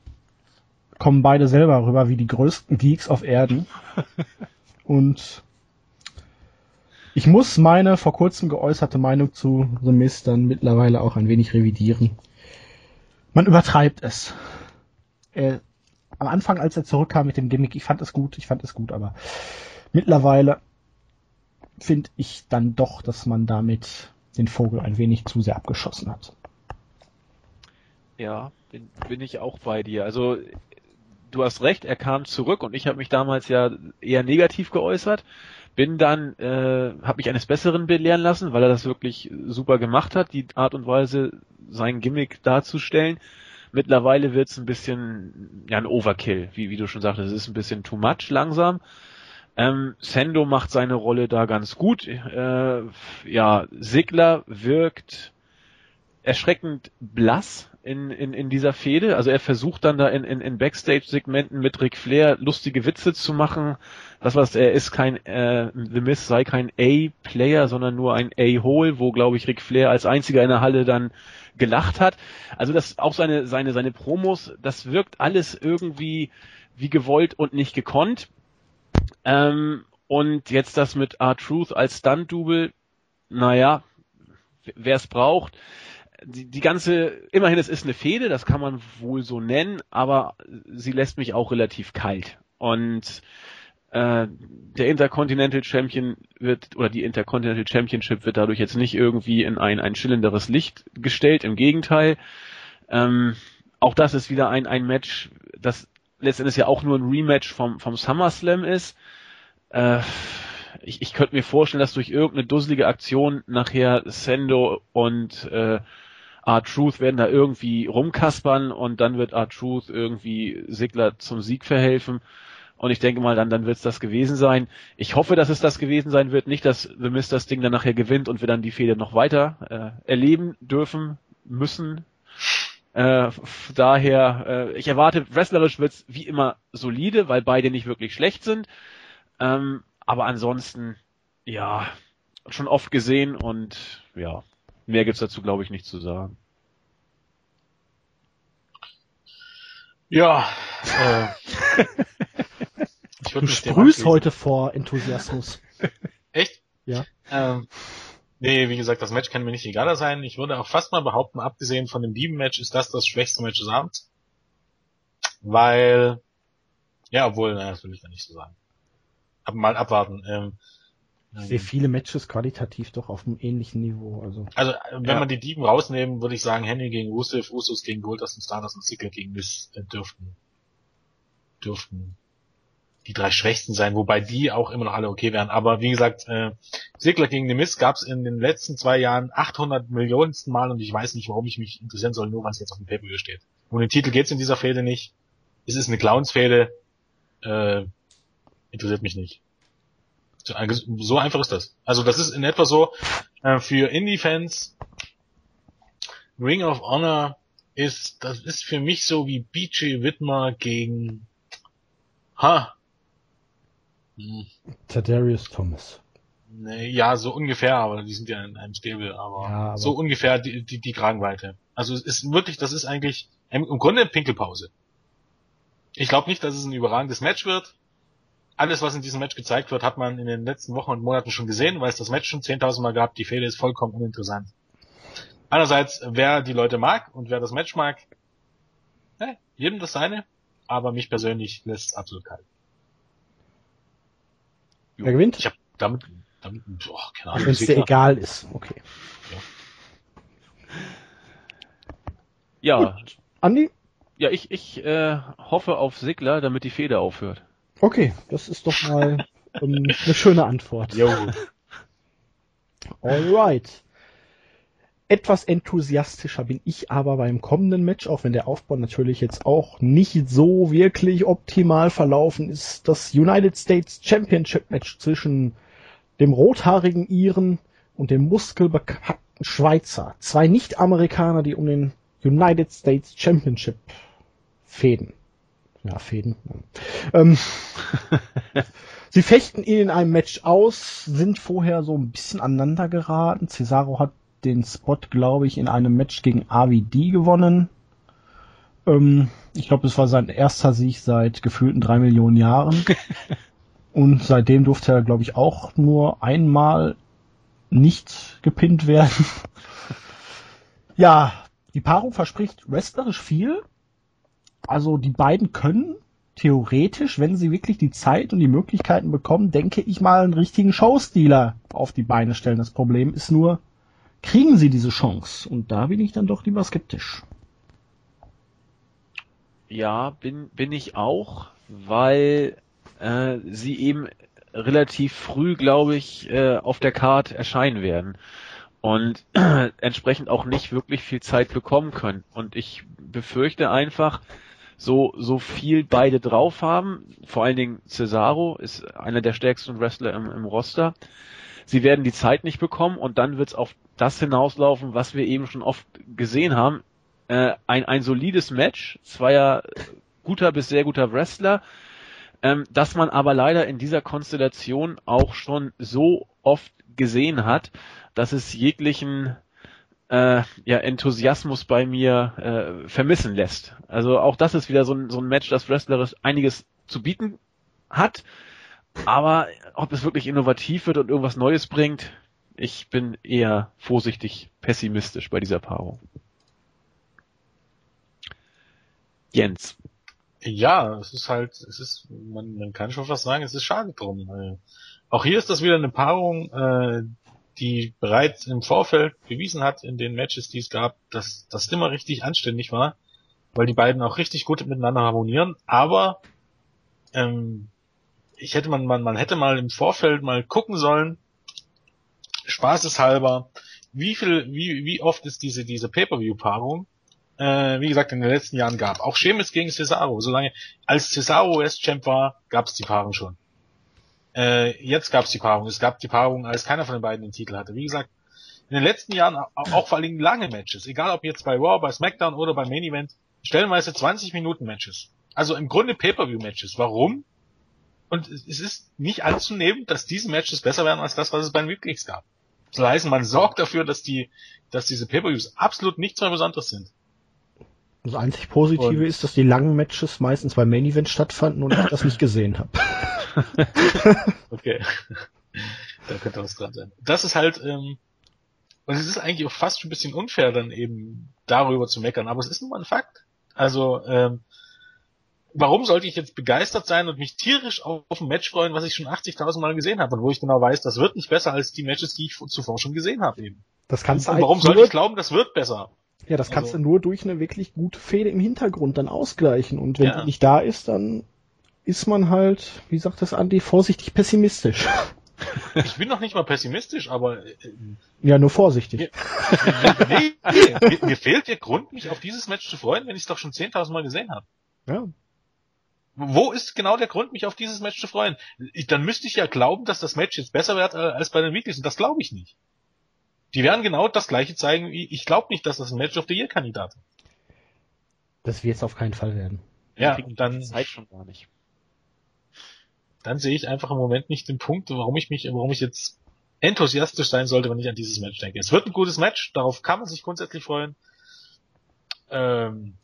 Kommen beide selber rüber wie die größten Geeks auf Erden. [LAUGHS] Und ich muss meine vor kurzem geäußerte Meinung zu The Mist dann mittlerweile auch ein wenig revidieren. Man übertreibt es. Er, am Anfang, als er zurückkam mit dem Gimmick, ich fand es gut, ich fand es gut, aber mittlerweile finde ich dann doch, dass man damit den Vogel ein wenig zu sehr abgeschossen hat. Ja, bin, bin ich auch bei dir. Also du hast recht, er kam zurück und ich habe mich damals ja eher negativ geäußert. Bin dann, äh, habe mich eines Besseren belehren lassen, weil er das wirklich super gemacht hat, die Art und Weise, sein Gimmick darzustellen. Mittlerweile wird's ein bisschen, ja, ein Overkill, wie, wie du schon sagtest, es ist ein bisschen too much langsam. Ähm, Sendo macht seine Rolle da ganz gut. Äh, ja, Sigler wirkt erschreckend blass in, in, in dieser Fehde. Also er versucht dann da in, in, in Backstage-Segmenten mit Ric Flair lustige Witze zu machen. Das was er ist kein äh, The Miz sei kein A-Player, sondern nur ein A-Hole, wo glaube ich Ric Flair als einziger in der Halle dann gelacht hat. Also das auch seine seine seine Promos, das wirkt alles irgendwie wie gewollt und nicht gekonnt. Ähm, und jetzt das mit R-Truth als Stunt-Double, naja, wer es braucht die, die ganze, immerhin es ist eine Fehde, das kann man wohl so nennen, aber sie lässt mich auch relativ kalt. Und äh, der Intercontinental Champion wird, oder die Intercontinental Championship wird dadurch jetzt nicht irgendwie in ein, ein schillenderes Licht gestellt, im Gegenteil. Ähm, auch das ist wieder ein, ein Match, das letztendlich ja auch nur ein Rematch vom, vom SummerSlam ist. Äh, ich, ich könnte mir vorstellen, dass durch irgendeine dusselige Aktion nachher Sendo und äh, R-Truth werden da irgendwie rumkaspern und dann wird R-Truth irgendwie Sigler zum Sieg verhelfen. Und ich denke mal, dann, dann wird es das gewesen sein. Ich hoffe, dass es das gewesen sein wird. Nicht, dass The Mist das Ding dann nachher gewinnt und wir dann die Fehde noch weiter äh, erleben dürfen, müssen. Äh, daher, äh, ich erwarte, wrestlerisch wird's wie immer solide, weil beide nicht wirklich schlecht sind. Ähm, aber ansonsten, ja, schon oft gesehen und ja, Mehr gibt's dazu, glaube ich, nicht zu sagen. Ja, [LAUGHS] äh, ich du sprühst heute vor Enthusiasmus. [LAUGHS] Echt? Ja. Ähm, nee, wie gesagt, das Match kann mir nicht egaler sein. Ich würde auch fast mal behaupten, abgesehen von dem Dieben-Match, ist das das schwächste Match des Abends. Weil, ja, obwohl, naja, das will ich da nicht so sagen. Aber mal abwarten. Ähm, ich sehe viele Matches qualitativ doch auf einem ähnlichen Niveau. Also, also wenn ja. man die Dieben rausnehmen, würde ich sagen, Henry gegen Rusev, Usos gegen Goldust und Stardust und Ziggler gegen Miss äh, dürften, dürften die drei schwächsten sein, wobei die auch immer noch alle okay wären. Aber wie gesagt, äh, Ziggler gegen The Miss gab es in den letzten zwei Jahren 800 Millionensten Mal und ich weiß nicht, warum ich mich interessieren soll, nur weil es jetzt auf dem Paper steht. Um den Titel geht's in dieser Fehde nicht. Es ist eine Clowns-Fehde. Äh, interessiert mich nicht. So einfach ist das. Also das ist in etwa so, äh, für Indie-Fans, Ring of Honor ist, das ist für mich so wie BJ Whitmer gegen, ha, hm. Tadarius Thomas. Nee, ja, so ungefähr, aber die sind ja in einem Stable, aber, ja, aber so ungefähr die, die, die Kragenweite. Also es ist wirklich, das ist eigentlich im Grunde Pinkelpause. Ich glaube nicht, dass es ein überragendes Match wird alles, was in diesem Match gezeigt wird, hat man in den letzten Wochen und Monaten schon gesehen, weil es das Match schon 10.000 Mal gab. Die Fehde ist vollkommen uninteressant. Einerseits, wer die Leute mag und wer das Match mag, Hey, jedem das seine, aber mich persönlich lässt es absolut kalt. Wer gewinnt? Ich habe damit, damit, boah, keine Wenn Ahnung. es dir egal ist. Okay. Ja, Gut. Andi? ja, ich, ich äh, hoffe auf Sigler, damit die Feder aufhört. Okay, das ist doch mal ähm, eine schöne Antwort. Jo. Alright. Etwas enthusiastischer bin ich aber beim kommenden Match, auch wenn der Aufbau natürlich jetzt auch nicht so wirklich optimal verlaufen ist. Das United States Championship Match zwischen dem rothaarigen Iren und dem muskelbepackten Schweizer. Zwei Nicht-Amerikaner, die um den United States Championship fäden. Ja, fäden. Ähm, [LAUGHS] Sie fechten ihn in einem Match aus, sind vorher so ein bisschen aneinander geraten. Cesaro hat den Spot, glaube ich, in einem Match gegen AVD gewonnen. Ähm, ich glaube, es war sein erster Sieg seit gefühlten drei Millionen Jahren. [LAUGHS] Und seitdem durfte er, glaube ich, auch nur einmal nicht gepinnt werden. [LAUGHS] ja, die Paarung verspricht wrestlerisch viel. Also die beiden können theoretisch, wenn sie wirklich die Zeit und die Möglichkeiten bekommen, denke ich mal, einen richtigen Showstealer auf die Beine stellen. Das Problem ist nur, kriegen sie diese Chance? Und da bin ich dann doch lieber skeptisch. Ja, bin, bin ich auch, weil äh, sie eben relativ früh, glaube ich, äh, auf der Card erscheinen werden und äh, [CLEARS THROAT] entsprechend auch nicht wirklich viel Zeit bekommen können. Und ich befürchte einfach, so, so viel beide drauf haben, vor allen Dingen Cesaro ist einer der stärksten Wrestler im, im Roster. Sie werden die Zeit nicht bekommen und dann wird es auf das hinauslaufen, was wir eben schon oft gesehen haben. Äh, ein, ein solides Match, zweier guter bis sehr guter Wrestler, ähm, dass man aber leider in dieser Konstellation auch schon so oft gesehen hat, dass es jeglichen äh, ja, Enthusiasmus bei mir äh, vermissen lässt. Also auch das ist wieder so ein, so ein Match, das wrestlerisch einiges zu bieten hat, aber ob es wirklich innovativ wird und irgendwas Neues bringt, ich bin eher vorsichtig pessimistisch bei dieser Paarung. Jens. Ja, es ist halt, es ist, man, man kann schon fast sagen, es ist schade drum. Auch hier ist das wieder eine Paarung, äh, die bereits im Vorfeld bewiesen hat in den Matches, die es gab, dass das immer richtig anständig war, weil die beiden auch richtig gut miteinander harmonieren. Aber ähm, ich hätte man, man, man hätte mal im Vorfeld mal gucken sollen, spaßeshalber, wie viel, wie, wie oft ist diese, diese Pay-Per-View-Paarung, äh, wie gesagt, in den letzten Jahren gab. Auch Sheamus gegen Cesaro. Solange, als Cesaro US-Champ war, gab es die Paarung schon. Äh, jetzt gab es die Paarung. Es gab die Paarung, als keiner von den beiden den Titel hatte. Wie gesagt, in den letzten Jahren auch, auch vor allen Dingen lange Matches, egal ob jetzt bei Raw, bei SmackDown oder beim Main Event, stellenweise 20 Minuten Matches. Also im Grunde Pay-Per-View Matches. Warum? Und es ist nicht anzunehmen, dass diese Matches besser werden als das, was es bei den Weeklies gab. Das soll heißen, man sorgt dafür, dass die, dass diese Pay-Per-Views absolut nichts mehr Besonderes sind. Das einzig Positive Und- ist, dass die langen Matches meistens beim Main Event stattfanden und ich das nicht gesehen habe. [LAUGHS] Okay. da könnte was dran sein. Das ist halt, ähm, und es ist eigentlich auch fast schon ein bisschen unfair, dann eben darüber zu meckern, aber es ist nun mal ein Fakt. Also, ähm, warum sollte ich jetzt begeistert sein und mich tierisch auf ein Match freuen, was ich schon 80.000 Mal gesehen habe und wo ich genau weiß, das wird nicht besser als die Matches, die ich zuvor schon gesehen habe eben. Das kannst du Und warum sollte ich glauben, das wird besser? ja, das kannst also- du nur durch eine wirklich gute Fehde im Hintergrund dann ausgleichen. Und wenn Ja. die nicht da ist, dann ist man halt, wie sagt das Andi, vorsichtig pessimistisch. [LAUGHS] Ich bin noch nicht mal pessimistisch, aber äh, ja, nur vorsichtig. Nee, nee, mir, mir fehlt der Grund, mich auf dieses Match zu freuen, wenn ich es doch schon 10.000 Mal gesehen habe. Ja. Wo ist genau der Grund, mich auf dieses Match zu freuen? Ich, dann müsste ich ja glauben, dass das Match jetzt besser wird äh, als bei den Weeklies und das glaube ich nicht. Die werden genau das gleiche zeigen wie, ich glaube nicht, dass das ein Match of the Year Kandidat ist. Das wird es auf keinen Fall werden. Ja, und dann, Zeit schon gar nicht. dann sehe ich einfach im Moment nicht den Punkt, warum ich mich, warum ich jetzt enthusiastisch sein sollte, wenn ich an dieses Match denke. Es wird ein gutes Match, darauf kann man sich grundsätzlich freuen. Ähm,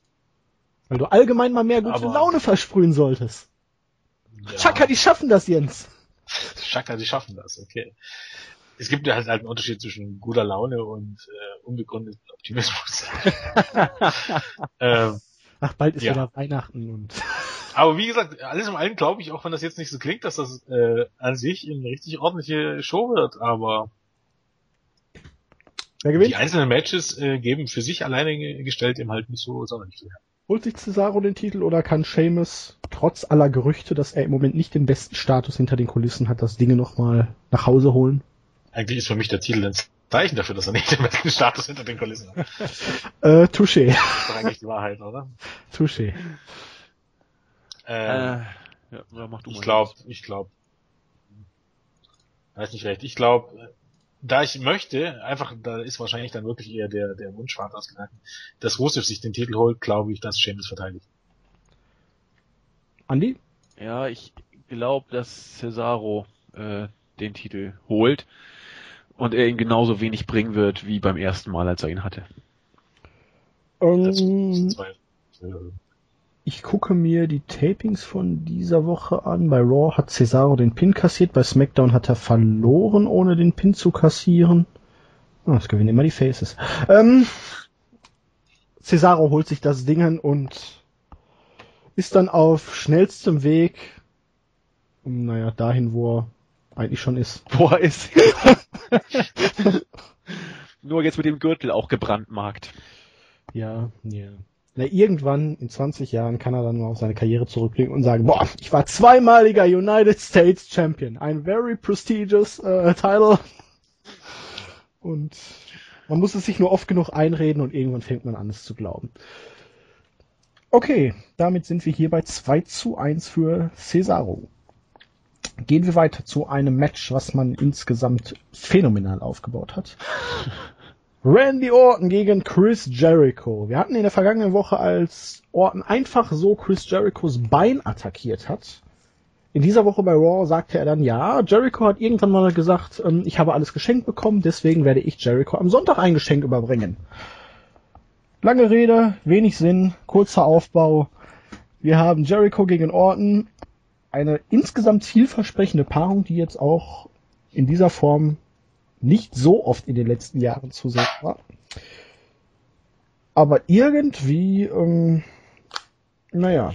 Weil du allgemein mal mehr gute Aber- Laune versprühen solltest. ja. Chaka, die schaffen das, Jens. Schaka, die schaffen das, okay. Es gibt ja halt, halt einen Unterschied zwischen guter Laune und äh, unbegründeten Optimismus. [LAUGHS] ähm, Ach, bald ist ja. wieder Weihnachten und. [LAUGHS] Aber wie gesagt, alles im allen glaube ich, auch wenn das jetzt nicht so klingt, dass das äh, an sich eine richtig ordentliche Show wird, aber die einzelnen Matches äh, geben für sich alleine gestellt eben halt nicht so sonderlich viel. Holt sich Cesaro den Titel oder kann Seamus trotz aller Gerüchte, dass er im Moment nicht den besten Status hinter den Kulissen hat, das Dinge nochmal nach Hause holen? Eigentlich ist für mich der Titel ein Zeichen dafür, dass er nicht den besten Status hinter den Kulissen hat. [LAUGHS] äh, touché. Das ist doch eigentlich die Wahrheit, oder? Touché. Ähm, äh, ja, mach du ich glaube, ich glaube, weiß nicht recht. Ich glaube, da ich möchte, einfach, da ist wahrscheinlich dann wirklich eher der, der Wunschvater ausgegangen, dass Rusev sich den Titel holt, glaube ich, dass Sheamus verteidigt. Andi? Ja, ich glaube, dass Cesaro äh, den Titel holt und er ihn genauso wenig bringen wird wie beim ersten Mal, als er ihn hatte. Um, ähm, ich gucke mir die Tapings von dieser Woche an. Bei Raw hat Cesaro den Pin kassiert, bei SmackDown hat er verloren, ohne den Pin zu kassieren. Oh, das gewinnen immer die Faces. Ähm, Cesaro holt sich das Dingen und ist dann auf schnellstem Weg, naja, dahin, wo er eigentlich schon ist. [LAUGHS] Wo er ist. [LAUGHS] Nur jetzt mit dem Gürtel auch gebrandmarkt. Ja, ja. Na, irgendwann in 20 Jahren kann er dann mal auf seine Karriere zurückblicken und sagen, boah, ich war zweimaliger United States Champion. Ein very prestigious äh, Title. Und man muss es sich nur oft genug einreden und irgendwann fängt man an, es zu glauben. Okay, damit sind wir hier bei 2 zu 1 für Cesaro. Gehen wir weiter zu einem Match, was man insgesamt phänomenal aufgebaut hat. Randy Orton gegen Chris Jericho. Wir hatten in der vergangenen Woche, als Orton einfach so Chris Jerichos Bein attackiert hat. In dieser Woche bei Raw sagte er dann, ja, Jericho hat irgendwann mal gesagt, ähm, ich habe alles geschenkt bekommen, deswegen werde ich Jericho am Sonntag ein Geschenk überbringen. Lange Rede, wenig Sinn, kurzer Aufbau. Wir haben Jericho gegen Orton. Eine insgesamt vielversprechende Paarung, die jetzt auch in dieser Form nicht so oft in den letzten Jahren zu sehen war. Aber irgendwie, ähm, naja,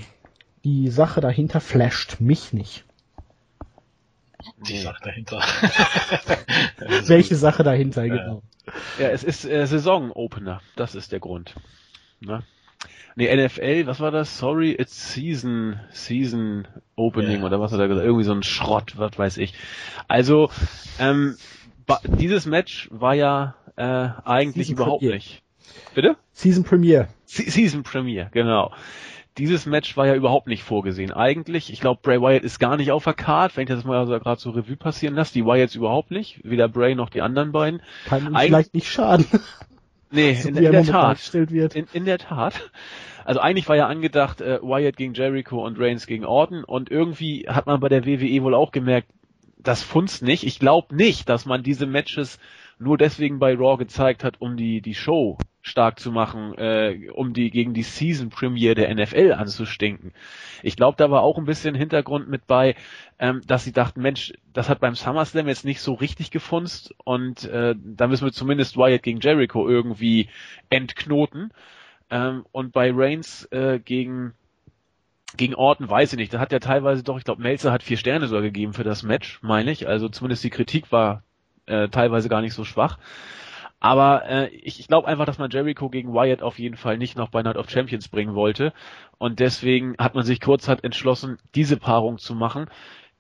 die Sache dahinter flasht mich nicht. Die Sache dahinter. [LAUGHS] Welche Sache dahinter, genau. Ja, es ist äh, Saison-Opener, das ist der Grund. Ne? Nee, NFL, was war das? Sorry, it's Season, Season Opening ja. oder was hat er gesagt? Irgendwie so ein Schrott, was weiß ich. Also, ähm, dieses Match war ja äh, eigentlich Season überhaupt Premiere. nicht. Bitte? Season Premiere. Se Season Premiere, genau. Dieses Match war ja überhaupt nicht vorgesehen. Eigentlich, ich glaube, Bray Wyatt ist gar nicht auf der Card, wenn ich das mal so gerade so Revue passieren lasse. Die Wyatts überhaupt nicht, weder Bray noch die anderen beiden. Kann Eig vielleicht nicht schaden. [LAUGHS] Nee, so in, in der Tat. In, in der Tat. Also eigentlich war ja angedacht äh, Wyatt gegen Jericho und Reigns gegen Orton und irgendwie hat man bei der WWE wohl auch gemerkt, das funzt nicht. Ich glaube nicht, dass man diese Matches nur deswegen bei Raw gezeigt hat, um die, die Show stark zu machen, äh, um die gegen die Season Premiere der NFL anzustinken. Ich glaube, da war auch ein bisschen Hintergrund mit bei, ähm, dass sie dachten, Mensch, das hat beim SummerSlam jetzt nicht so richtig gefunzt und äh, da müssen wir zumindest Wyatt gegen Jericho irgendwie entknoten. Ähm, und bei Reigns äh, gegen gegen Orton weiß ich nicht. Da hat er teilweise doch, ich glaube, Melzer hat vier Sterne sogar gegeben für das Match, meine ich. Also zumindest die Kritik war äh, teilweise gar nicht so schwach. Aber äh, ich, ich glaube einfach, dass man Jericho gegen Wyatt auf jeden Fall nicht noch bei Night of Champions bringen wollte. Und deswegen hat man sich kurzhand entschlossen, diese Paarung zu machen,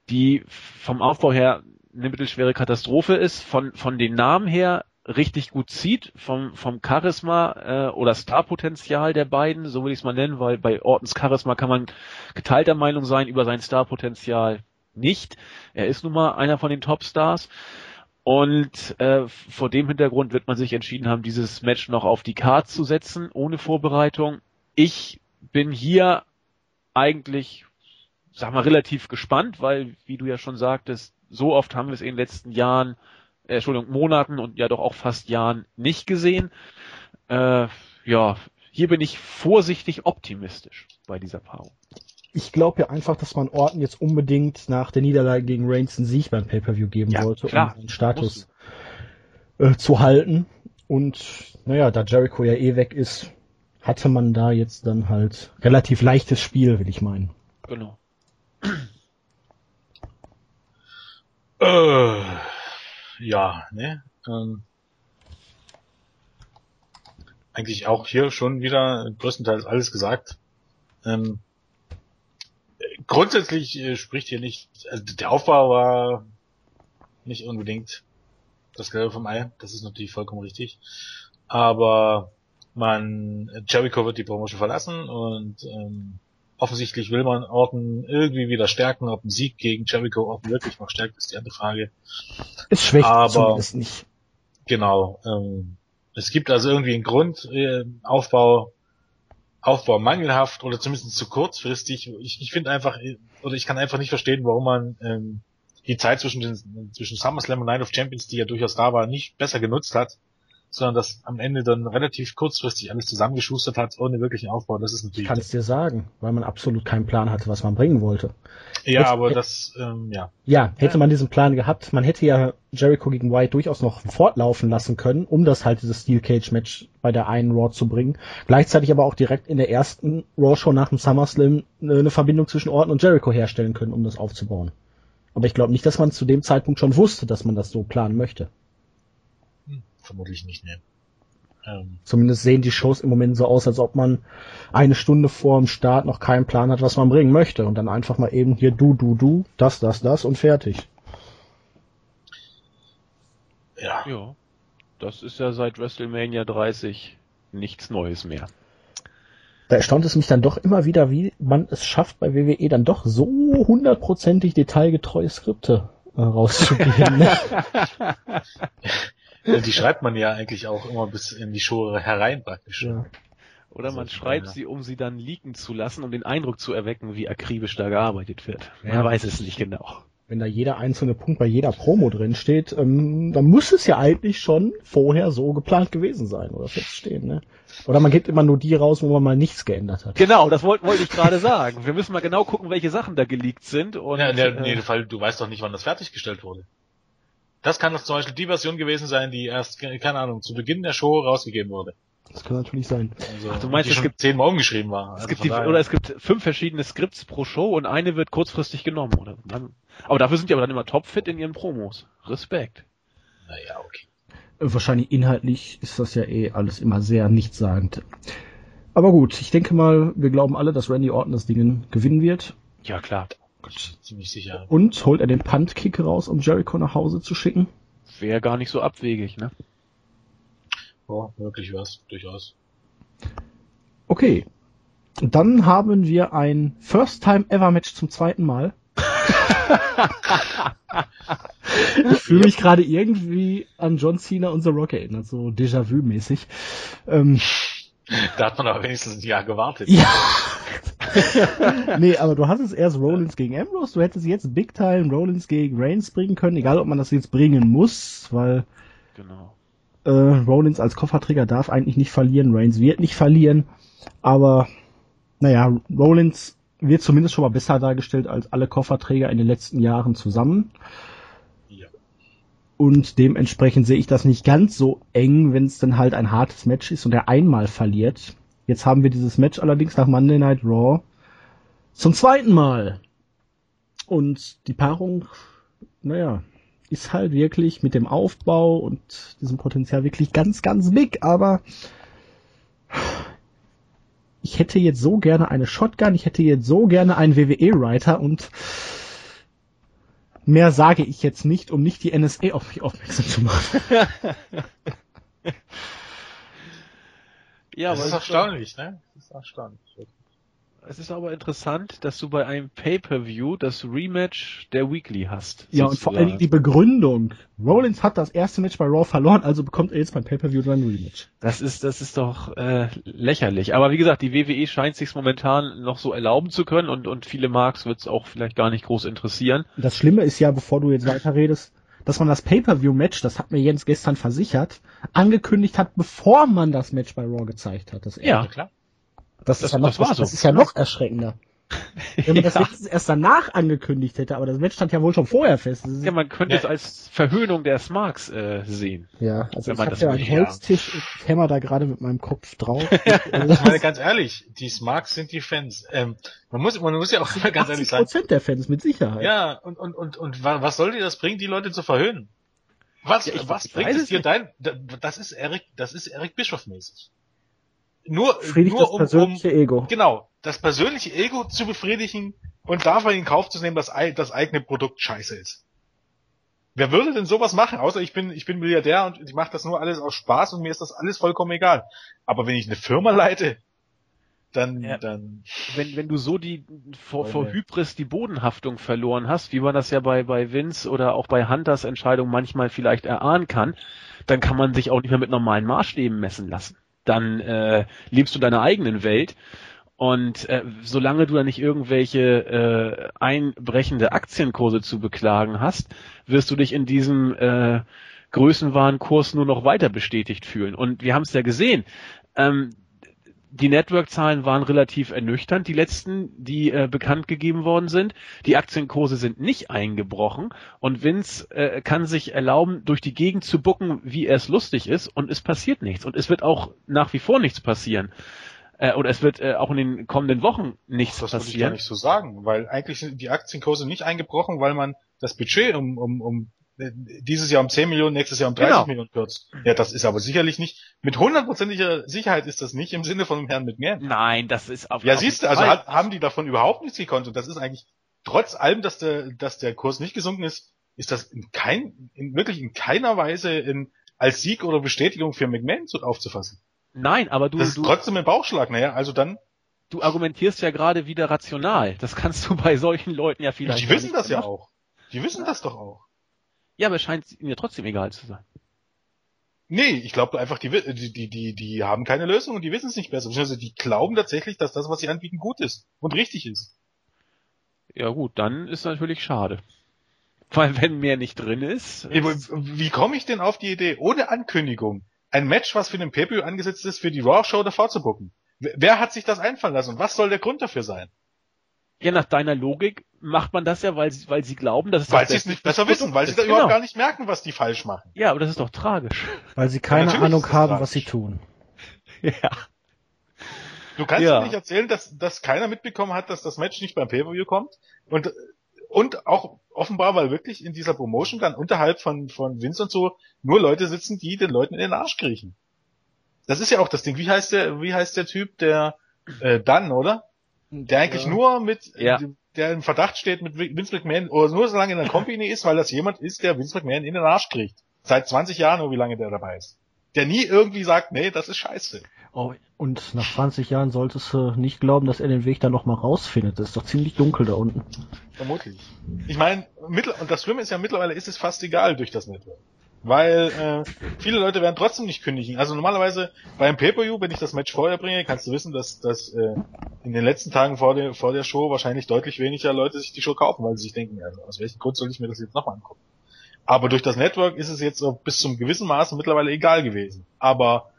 die vom Aufbau her eine mittelschwere Katastrophe ist, von, von den Namen her richtig gut zieht vom, vom Charisma äh, oder Starpotenzial der beiden, so will ich es mal nennen, weil bei Ortens Charisma kann man geteilter Meinung sein über sein Starpotenzial nicht. Er ist nun mal einer von den Topstars. Und äh, vor dem Hintergrund wird man sich entschieden haben, dieses Match noch auf die Karte zu setzen, ohne Vorbereitung. Ich bin hier eigentlich, sag mal, relativ gespannt, weil, wie du ja schon sagtest, so oft haben wir es in den letzten Jahren äh, Entschuldigung, Monaten und ja doch auch fast Jahren nicht gesehen. Äh, ja, hier bin ich vorsichtig optimistisch bei dieser Paarung. Ich glaube ja einfach, dass man Orten jetzt unbedingt nach der Niederlage gegen Reigns einen Sieg beim Pay-Per-View geben ja, wollte, klar, um den Status äh, zu halten. Und naja, da Jericho ja eh weg ist, hatte man da jetzt dann halt relativ leichtes Spiel, will ich meinen. Genau. Äh, ja, ne? Ähm, eigentlich auch hier schon wieder größtenteils alles gesagt. Ähm, grundsätzlich äh, spricht hier nicht, also der Aufbau war nicht unbedingt das Gelbe vom Ei, das ist natürlich vollkommen richtig. Aber man, Jericho wird die Promotion verlassen und ähm, offensichtlich will man Orton irgendwie wieder stärken. Ob ein Sieg gegen Jericho Orton wirklich noch stärkt, ist die andere Frage. Es schwächt Aber- zumindest nicht. Genau. Ähm, es gibt also irgendwie einen Grund, äh, Aufbau, Aufbau mangelhaft oder zumindest zu kurzfristig. Ich, ich finde einfach, äh, oder ich kann einfach nicht verstehen, warum man ähm, die Zeit zwischen den zwischen SummerSlam und Night of Champions, die ja durchaus da war, nicht besser genutzt hat, sondern das am Ende dann relativ kurzfristig alles zusammengeschustert hat, ohne wirklichen Aufbau. Das ist Ich natürlich. kann es dir sagen, weil man absolut keinen Plan hatte, was man bringen wollte. ja, Jetzt- aber das, ähm, ja. Ja, hätte man diesen Plan gehabt, man hätte ja Jericho gegen White durchaus noch fortlaufen lassen können, um das halt dieses Steel Cage Match bei der einen Raw zu bringen. Gleichzeitig aber auch direkt in der ersten Raw Show nach dem SummerSlam äh, eine Verbindung zwischen Orton und Jericho herstellen können, um das aufzubauen. Aber ich glaube nicht, dass man zu dem Zeitpunkt schon wusste, dass man das so planen möchte. Vermutlich nicht, ne. Ähm, Zumindest sehen die Shows im Moment so aus, als ob man eine Stunde vor dem Start noch keinen Plan hat, was man bringen möchte. Und dann einfach mal eben hier du, du, du, das, das, das und fertig. ja. Ja. Das ist ja seit WrestleMania 30 nichts Neues mehr. Da erstaunt es mich dann doch immer wieder, wie man es schafft, bei WWE dann doch so hundertprozentig detailgetreue Skripte äh, rauszugeben. ne? [LAUGHS] [LAUGHS] Ja, Die schreibt man ja eigentlich auch immer bis in die Show herein praktisch. ja. Oder man Also, schreibt ja. sie, um sie dann leaken zu lassen, um den Eindruck zu erwecken, wie akribisch da gearbeitet wird. Ja. Man weiß es nicht genau. Wenn da jeder einzelne Punkt bei jeder Promo drin steht, ähm, dann muss es ja eigentlich schon vorher so geplant gewesen sein oder feststehen. Ne? Oder man gibt immer nur die raus, wo man mal nichts geändert hat. Genau, das wollte wollte ich gerade sagen. Wir müssen mal genau gucken, welche Sachen da geleakt sind. Und, Ja, in der, in äh, jedem Fall, du weißt doch nicht, wann das fertiggestellt wurde. Das kann doch zum Beispiel die Version gewesen sein, die erst, keine Ahnung, zu Beginn der Show rausgegeben wurde. Das kann natürlich sein. Also, Ach, du meinst, die es schon gibt- zehnmal umgeschrieben war. es Also gibt die, oder es gibt fünf verschiedene Skripts pro Show und eine wird kurzfristig genommen. Oder dann, aber dafür sind die aber dann immer topfit in ihren Promos. Respekt. Naja, okay. Wahrscheinlich inhaltlich ist das ja eh alles immer sehr nichtssagend. Aber gut, ich denke mal, wir glauben alle, dass Randy Orton das Ding gewinnen wird. Ja, klar. Ziemlich sicher. Und holt er den Punt-Kick raus, um Jericho nach Hause zu schicken? Wäre gar nicht so abwegig, ne? Oh, wirklich was, durchaus. Okay. Dann haben wir ein First-Time-Ever-Match zum zweiten Mal. [LAUGHS] ich fühle mich gerade irgendwie an John Cena und The Rock erinnert, so Déjà-vu-mäßig. Ähm, Da hat man aber wenigstens ein Jahr gewartet. ja. [LAUGHS] nee, aber du hattest erst Rollins gegen Ambrose, du hättest jetzt Big Time Rollins gegen Reigns bringen können, egal ob man das jetzt bringen muss, weil Genau. äh, Rollins als Kofferträger darf eigentlich nicht verlieren, Reigns wird nicht verlieren, aber naja, Rollins wird zumindest schon mal besser dargestellt als alle Kofferträger in den letzten Jahren zusammen. Ja. Und dementsprechend sehe ich das nicht ganz so eng, wenn es dann halt ein hartes Match ist und er einmal verliert. Jetzt haben wir dieses Match allerdings nach Monday Night Raw zum zweiten Mal. Und die Paarung, naja, ist halt wirklich mit dem Aufbau und diesem Potenzial wirklich ganz, ganz big, aber ich hätte jetzt so gerne eine Shotgun, ich hätte jetzt so gerne einen WWE-Writer und mehr sage ich jetzt nicht, um nicht die NSA auf mich aufmerksam zu machen. [LAUGHS] Ja, das aber ist es erstaunlich, ne? Das ist erstaunlich. Es ist aber interessant, dass du bei einem Pay-Per-View das Rematch der Weekly hast. Ja, und vor allen Dingen die Begründung. Rollins hat das erste Match bei Raw verloren, also bekommt er jetzt beim Pay-Per-View dann ein Rematch. Das ist, das ist doch äh, lächerlich. Aber wie gesagt, die WWE scheint sich momentan noch so erlauben zu können und, und viele Marks wird es auch vielleicht gar nicht groß interessieren. Das Schlimme ist ja, bevor du jetzt weiterredest, dass man das Pay-Per-View-Match, das hat mir Jens gestern versichert, angekündigt hat, bevor man das Match bei Raw gezeigt hat. Das, Ja. klar. das, das- ist ja noch, das war so. das ist ja noch erschreckender. Wenn man [LAUGHS] das ja. erst danach angekündigt hätte, aber das Match stand ja wohl schon vorher fest. Ja, man könnte ja. es als Verhöhnung der Smarks äh, sehen. Ja, also ich habe ja einen Holztisch, ich hämmer da gerade mit meinem Kopf drauf. [LAUGHS] also ich meine, ganz ehrlich, die Smarks sind die Fans. Ähm, man muss, man muss ja auch immer ganz ehrlich sagen. Prozent der Fans, mit Sicherheit. Ja, und, und, und, und was soll dir das bringen, die Leute zu verhöhnen? Was, ja, was bringt es dir dein, das ist Eric, das ist Eric Bischoff mäßig. Nur, nur um, um, Ego. genau, das persönliche Ego zu befriedigen und davon in Kauf zu nehmen, dass das eigene Produkt scheiße ist. Wer würde denn sowas machen? Außer ich bin, ich bin Milliardär und ich mache das nur alles aus Spaß und mir ist das alles vollkommen egal. Aber wenn ich eine Firma leite, dann, ja. dann. Wenn, wenn du so die vor, vor Hybris die Bodenhaftung verloren hast, wie man das ja bei, bei Vince oder auch bei Hunters Entscheidung manchmal vielleicht erahnen kann, dann kann man sich auch nicht mehr mit normalen Maßstäben messen lassen. Dann äh, lebst du deiner eigenen Welt und äh, solange du da nicht irgendwelche äh, einbrechende Aktienkurse zu beklagen hast, wirst du dich in diesem äh, Größenwarenkurs nur noch weiter bestätigt fühlen. Und wir haben es ja gesehen. Ähm, die Network-Zahlen waren relativ ernüchternd, die letzten, die äh, bekannt gegeben worden sind. Die Aktienkurse sind nicht eingebrochen und Vince äh, kann sich erlauben, durch die Gegend zu bucken, wie er es lustig ist und es passiert nichts und es wird auch nach wie vor nichts passieren äh, oder es wird äh, auch in den kommenden Wochen nichts das passieren. Das würde ich gar nicht so sagen, weil eigentlich sind die Aktienkurse nicht eingebrochen, weil man das Budget um, um, um dieses Jahr um 10 Millionen, nächstes Jahr um 30 genau. Millionen kürzt. Ja, das ist aber sicherlich nicht, mit hundertprozentiger Sicherheit ist das nicht im Sinne von dem Herrn McMahon. Nein, das ist auf Ja, siehst du, also hat, haben die davon überhaupt nichts gekonnt und das ist eigentlich, trotz allem, dass der, dass der Kurs nicht gesunken ist, ist das in kein, in, wirklich in keiner Weise in, als Sieg oder Bestätigung für McMahon zu, aufzufassen. Nein, aber du. Das ist du, trotzdem ein Bauchschlag, naja, also dann. Du argumentierst ja gerade wieder rational. Das kannst du bei solchen Leuten ja vielleicht. Die wissen das ja auch. Die wissen das doch auch. Ja, aber es scheint ihnen ja trotzdem egal zu sein. Nee, ich glaube einfach, die, die, die, die haben keine Lösung und die wissen es nicht besser. Also die glauben tatsächlich, dass das, was sie anbieten, gut ist und richtig ist. Ja gut, dann ist natürlich schade. Weil wenn mehr nicht drin ist. Wie komme ich denn auf die Idee, ohne Ankündigung, ein Match, was für den pay angesetzt ist, für die Raw-Show davor zu bucken. Wer hat sich das einfallen lassen und was soll der Grund dafür sein? Ja, nach deiner Logik macht man das ja, weil sie, weil sie glauben, dass es Weil sie es nicht besser wissen, weil sie da genau. überhaupt gar nicht merken, was die falsch machen. Ja, aber das ist doch tragisch. Weil sie keine ja, Ahnung haben, tragisch. was sie tun. [LAUGHS] Ja. Du kannst ja. mir nicht erzählen, dass, dass keiner mitbekommen hat, dass das Match nicht beim Pay-Per-View kommt und und auch offenbar, weil wirklich in dieser Promotion dann unterhalb von, von Vince und so nur Leute sitzen, die den Leuten in den Arsch kriechen. Das ist ja auch das Ding. Wie heißt der, wie heißt der Typ, der äh, Dunn, oder? Der eigentlich ja. nur mit, ja. der im Verdacht steht mit Vince McMahon, oder nur so lange in der Company ist, weil das jemand ist, der Vince McMahon in den Arsch kriegt. Seit 20 Jahren oder wie lange der dabei ist. Der nie irgendwie sagt, nee, das ist scheiße. Oh, und nach 20 Jahren solltest du nicht glauben, dass er den Weg da nochmal rausfindet. Das ist doch ziemlich dunkel da unten. Vermutlich. Ich meine, und das Schlimme ist ja mittlerweile ist es fast egal durch das Network. Weil äh, viele Leute werden trotzdem nicht kündigen. Also normalerweise beim Pay-Per-View, wenn ich das Match vorher bringe, kannst du wissen, dass, dass äh, in den letzten Tagen vor der, vor der Show wahrscheinlich deutlich weniger Leute sich die Show kaufen, weil sie sich denken, also aus welchem Grund soll ich mir das jetzt nochmal angucken? Aber durch das Network ist es jetzt bis zum gewissen Maße mittlerweile egal gewesen. Aber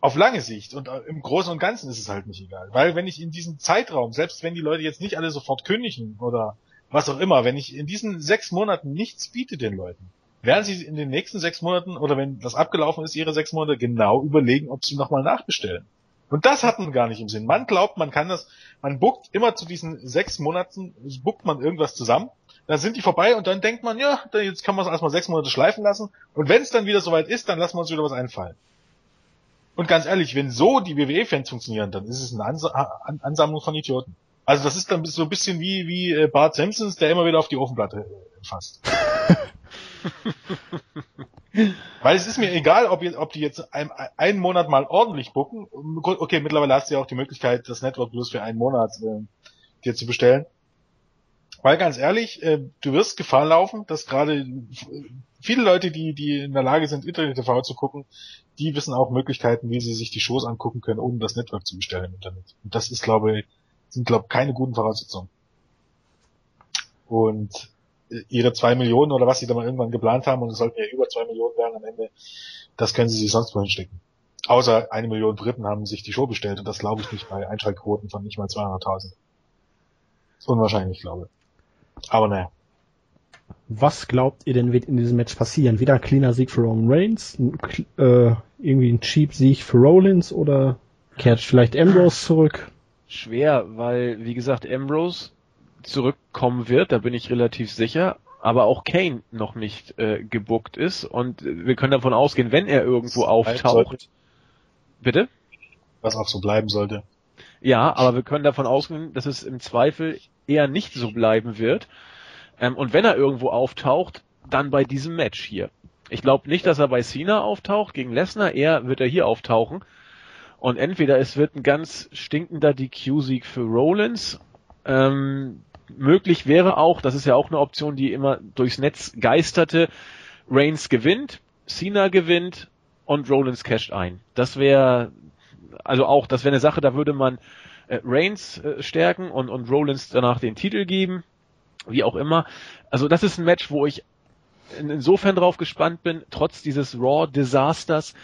auf lange Sicht und äh, im Großen und Ganzen ist es halt nicht egal. Weil wenn ich in diesem Zeitraum, selbst wenn die Leute jetzt nicht alle sofort kündigen oder was auch immer, wenn ich in diesen sechs Monaten nichts biete den Leuten, werden sie in den nächsten sechs Monaten oder wenn das abgelaufen ist, ihre sechs Monate genau überlegen, ob sie nochmal nachbestellen. Und das hat man gar nicht im Sinn. Man glaubt, man kann das, man buckt immer zu diesen sechs Monaten, buckt man irgendwas zusammen, dann sind die vorbei und dann denkt man, ja, jetzt kann man es erstmal sechs Monate schleifen lassen und wenn es dann wieder soweit ist, dann lassen wir uns wieder was einfallen. Und ganz ehrlich, wenn so die WWE-Fans funktionieren, dann ist es eine Ans An Ansammlung von Idioten. Also das ist dann so ein bisschen wie, wie äh, Bart Simpsons, der immer wieder auf die Ofenplatte äh, fasst. [LAUGHS] Weil es ist mir egal, ob, ob die jetzt ein, einen Monat mal ordentlich bucken. Okay, mittlerweile hast du ja auch die Möglichkeit, das Network bloß für einen Monat äh, dir zu bestellen. Weil ganz ehrlich, äh, du wirst Gefahr laufen, dass gerade viele Leute, die, die in der Lage sind, Internet-TV zu gucken, die wissen auch Möglichkeiten, wie sie sich die Shows angucken können, ohne das Network zu bestellen im Internet. Und das ist, glaube ich, sind, glaube ich, keine guten Voraussetzungen. Und äh, ihre zwei Millionen oder was sie da mal irgendwann geplant haben, und es sollten ja über zwei Millionen werden am Ende, das können sie sich sonst wohin stecken. Außer eine Million Briten haben sich die Show bestellt und das glaube ich nicht bei Einschaltquoten von nicht mal 200.000. Ist unwahrscheinlich, glaube ich. Aber naja. Was glaubt ihr denn wird in diesem Match passieren? Wieder ein cleaner Sieg für Roman Reigns, ein, äh, irgendwie ein cheap Sieg für Rollins oder kehrt vielleicht Ambrose zurück? Schwer, weil, wie gesagt, Ambrose zurückkommen wird, da bin ich relativ sicher, aber auch Kane noch nicht äh, gebuckt ist und wir können davon ausgehen, wenn er irgendwo auftaucht. Bitte? Was auch so bleiben sollte. Ja, aber wir können davon ausgehen, dass es im Zweifel eher nicht so bleiben wird. Ähm, und wenn er irgendwo auftaucht, dann bei diesem Match hier. Ich glaube nicht, dass er bei Cena auftaucht gegen Lesnar, eher wird er hier auftauchen. Und entweder es wird ein ganz stinkender DQ-Sieg für Rollins. Ähm, möglich wäre auch, das ist ja auch eine Option, die immer durchs Netz geisterte, Reigns gewinnt, Cena gewinnt und Rollins casht ein. Das wäre also auch, das wäre eine Sache, da würde man äh, Reigns äh, stärken und, und Rollins danach den Titel geben, wie auch immer. Also das ist ein Match, wo ich in, insofern drauf gespannt bin, trotz dieses Raw-Desasters,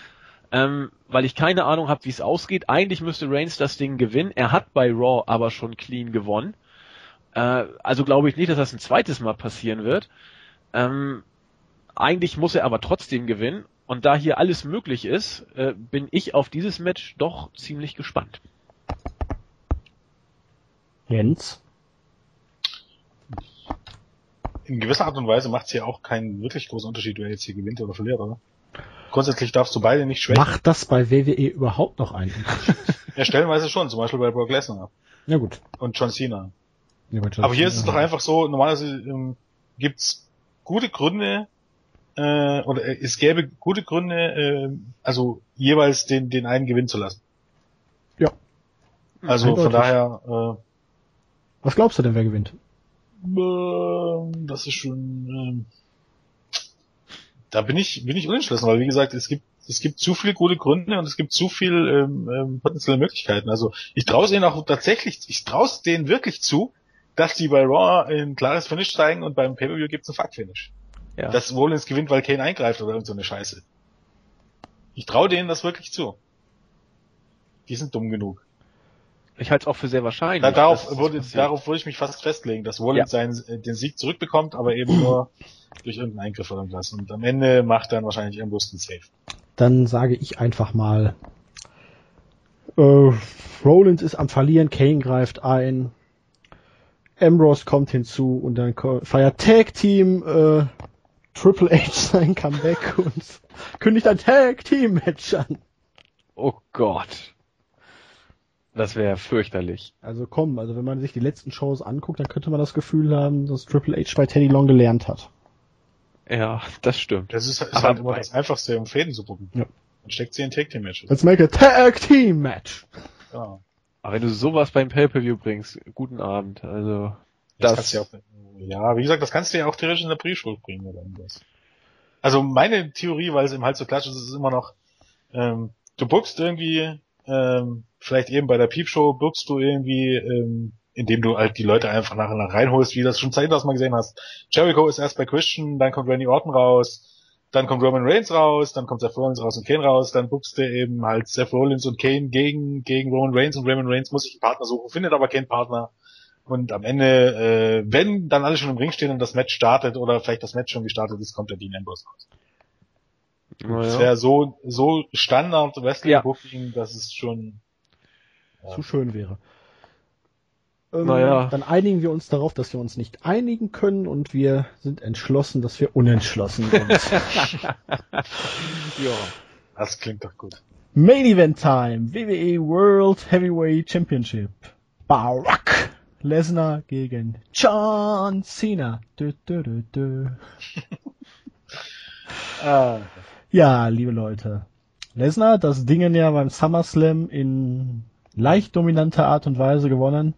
ähm, weil ich keine Ahnung habe, wie es ausgeht. Eigentlich müsste Reigns das Ding gewinnen. Er hat bei Raw aber schon clean gewonnen. Äh, also glaube ich nicht, dass das ein zweites Mal passieren wird. Ähm, eigentlich muss er aber trotzdem gewinnen. Und da hier alles möglich ist, äh, bin ich auf dieses Match doch ziemlich gespannt. Jens? In gewisser Art und Weise macht es ja auch keinen wirklich großen Unterschied, wer jetzt hier gewinnt oder verliert, oder? Grundsätzlich darfst du beide nicht schwächen. Macht das bei WWE überhaupt noch einen Unterschied? [LAUGHS] ja, stellenweise schon, zum Beispiel bei Brock Lesnar. Ja gut. Und John Cena. Ja, Aber hier ist es doch einfach so, normalerweise ähm, gibt's gute Gründe, äh, oder äh, es gäbe gute Gründe, äh, also jeweils den, den einen gewinnen zu lassen. Ja. Also Eindeutig. von daher, Was glaubst du denn, wer gewinnt? äh, äh, das ist schon, äh, da bin ich, bin ich unentschlossen, weil wie gesagt, es gibt, es gibt zu viele gute Gründe und es gibt zu viel ähm, ähm, potenzielle Möglichkeiten. Also ich traue es ihnen auch tatsächlich, ich traue es denen wirklich zu, dass die bei Raw in klares Finish steigen und beim Pay-Per-View gibt's ein Fuck-Finish. Ja. Dass Rollins gewinnt, weil Kane eingreift oder irgend so eine Scheiße. Ich traue denen das wirklich zu. Die sind dumm genug. Ich halte es auch für sehr wahrscheinlich. Da, darauf, würde, darauf würde ich mich fast festlegen, dass Rollins seinen, äh, den Sieg zurückbekommt, aber eben nur durch irgendeinen Eingriff oder irgendwas. Und am Ende macht dann wahrscheinlich Ambrose den Safe. Dann sage ich einfach mal, äh, Rollins ist am Verlieren, Kane greift ein, Ambrose kommt hinzu und dann feiert Tag Team äh, Triple H sein Comeback [LAUGHS] und kündigt ein Tag Team Match an. Oh Gott. Das wäre fürchterlich. Also komm, also wenn man sich die letzten Shows anguckt, dann könnte man das Gefühl haben, dass Triple H bei Teddy Long gelernt hat. Ja, das stimmt. Das ist, ist Aber halt immer das Einfachste, um Fäden zu bucken. Ja. Dann steckt sie in Tag Team Matches. Let's make a Tag Team Match. Genau. Aber wenn du sowas beim Pay-Per-View bringst, guten Abend. Also, Das, das, kannst du ja auch, ja, wie gesagt, das kannst du ja auch theoretisch in der Pre-Show bringen oder irgendwas. Also meine Theorie, weil es eben halt so klatsch ist, ist immer noch, ähm, du bookst irgendwie, ähm, vielleicht eben bei der Peep-Show bookst du irgendwie, ähm, indem du halt die Leute einfach nach und nach reinholst, wie du das schon zeitlos mal gesehen hast. Jericho ist erst bei Christian, dann kommt Randy Orton raus, dann kommt Roman Reigns raus, dann kommt Seth Rollins raus und Kane raus, dann bookst du eben halt Seth Rollins und Kane gegen, gegen Roman Reigns und Roman Reigns muss sich einen Partner suchen, findet aber keinen Partner. Und am Ende, äh, wenn dann alle schon im Ring stehen und das Match startet oder vielleicht das Match schon gestartet ist, kommt der Dean Ambrose raus. Das naja. wäre so, so Standard Wrestling Ja. Booking, dass es schon, Ja. Zu schön wäre. Ähm, Naja. Dann einigen wir uns darauf, dass wir uns nicht einigen können und wir sind entschlossen, dass wir unentschlossen sind. [LAUGHS] ja. das klingt doch gut. Main Event Time, WWE World Heavyweight Championship. Barack Lesnar gegen John Cena. Dö, dö, dö, dö. Ah, Ja, liebe Leute. Lesnar, das Dingen ja beim SummerSlam in leicht dominanter Art und Weise gewonnen.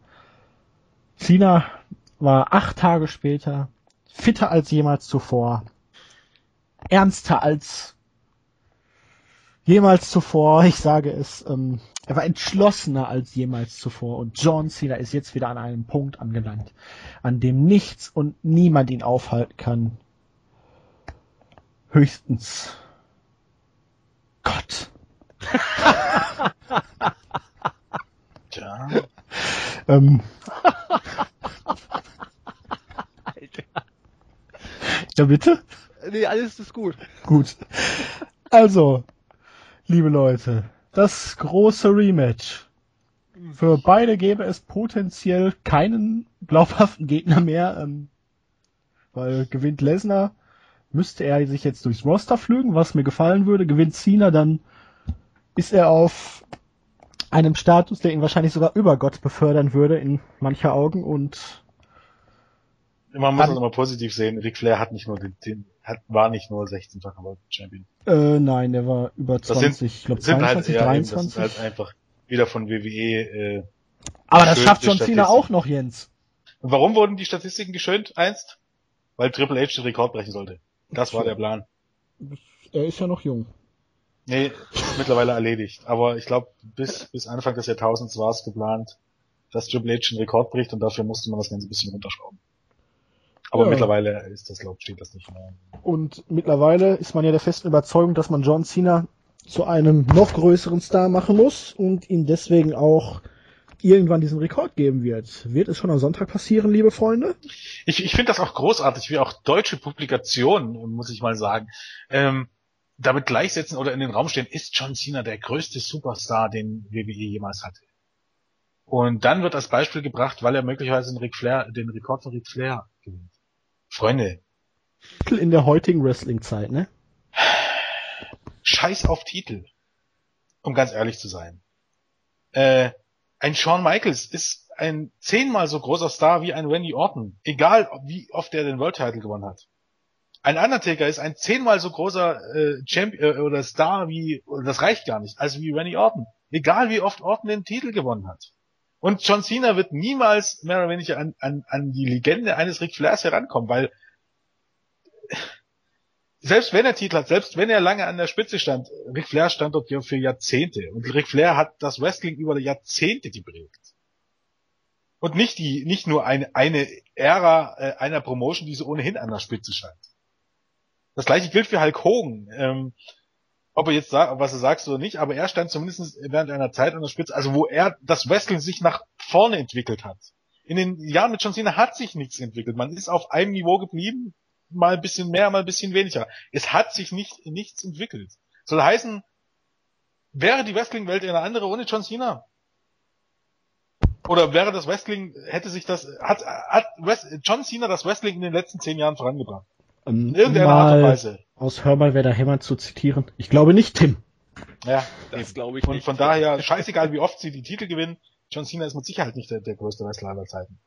Cena war acht Tage später fitter als jemals zuvor. Ernster als jemals zuvor. Ich sage es, ähm, er war entschlossener als jemals zuvor. Und John Cena ist jetzt wieder an einem Punkt angelangt, an dem nichts und niemand ihn aufhalten kann. Höchstens Gott. tja. [LAUGHS] Ähm, Ja, bitte? Nee, alles ist gut. Gut. Also, liebe Leute, das große Rematch. Für beide gäbe es potenziell keinen glaubhaften Gegner mehr, ähm, weil gewinnt Lesnar, müsste er sich jetzt durchs Roster flügen, was mir gefallen würde. Gewinnt Cena, dann ist er auf einem Status, der ihn wahrscheinlich sogar über Gott befördern würde in mancher Augen und Man muss es immer positiv sehen. Ric Flair hat nicht nur den, den hat, war nicht nur 16-facher World Champion. äh, nein, der war über 20, sind- ich glaube Sind halt 22, eher, eben, das 23. ist halt einfach wieder von WWE, äh, Aber das schafft John Cena auch noch, Jens. Und warum wurden die Statistiken geschönt einst? Weil Triple H den Rekord brechen sollte. Das war der Plan. Er ist ja noch jung. Nee, mittlerweile erledigt. Aber ich glaube, bis, bis Anfang des Jahrtausends war es geplant, dass Triple H den Rekord bricht und dafür musste man das Ganze ein bisschen runterschrauben. Aber Ja. mittlerweile ist das, glaub, steht das nicht mehr. Und mittlerweile ist man ja der festen Überzeugung, dass man John Cena zu einem noch größeren Star machen muss und ihm deswegen auch irgendwann diesen Rekord geben wird. Wird es schon am Sonntag passieren, liebe Freunde? Ich, ich finde das auch großartig, wie auch deutsche Publikationen, muss ich mal sagen, ähm, damit gleichsetzen oder in den Raum stehen, ist John Cena der größte Superstar, den WWE jemals hatte. Und dann wird als Beispiel gebracht, weil er möglicherweise den, Ric Flair, den Rekord von Ric Flair gewinnt. Freunde, In der heutigen Wrestling-Zeit, ne? scheiß auf Titel. Um ganz ehrlich zu sein. Äh, ein Shawn Michaels ist ein zehnmal so großer Star wie ein Randy Orton. Egal, wie oft er den World Title gewonnen hat. Ein Undertaker ist ein zehnmal so großer äh, Champion äh, oder Star wie, das reicht gar nicht, also wie Randy Orton. Egal wie oft Orton den Titel gewonnen hat. Und John Cena wird niemals mehr oder weniger an, an, an die Legende eines Ric Flairs herankommen, weil selbst wenn er Titel hat, selbst wenn er lange an der Spitze stand, Ric Flair stand dort ja für Jahrzehnte und Ric Flair hat das Wrestling über Jahrzehnte geprägt. Und nicht die, nicht nur eine, eine Ära äh, einer Promotion, die so ohnehin an der Spitze stand. Das gleiche gilt für Hulk Hogan. Ähm, ob er jetzt sagt, was er sagst oder nicht, aber er stand zumindest während einer Zeit an der Spitze, also wo er das Wrestling sich nach vorne entwickelt hat. In den Jahren mit John Cena hat sich nichts entwickelt. Man ist auf einem Niveau geblieben, mal ein bisschen mehr, mal ein bisschen weniger. Es hat sich nicht nichts entwickelt. Soll heißen, wäre die Wrestling-Welt eine andere ohne John Cena? Oder wäre das Wrestling, hätte sich das, hat, hat John Cena das Wrestling in den letzten zehn Jahren vorangebracht? Ähm, In irgendeiner Art und mal Weise. Aus Hör mal, wer da hämmert zu zitieren. Ich glaube nicht, Tim. Ja, Das glaube ich Und nicht. von daher, scheißegal wie oft sie die Titel gewinnen, John Cena ist mit Sicherheit nicht der, der größte Wrestler aller Zeiten.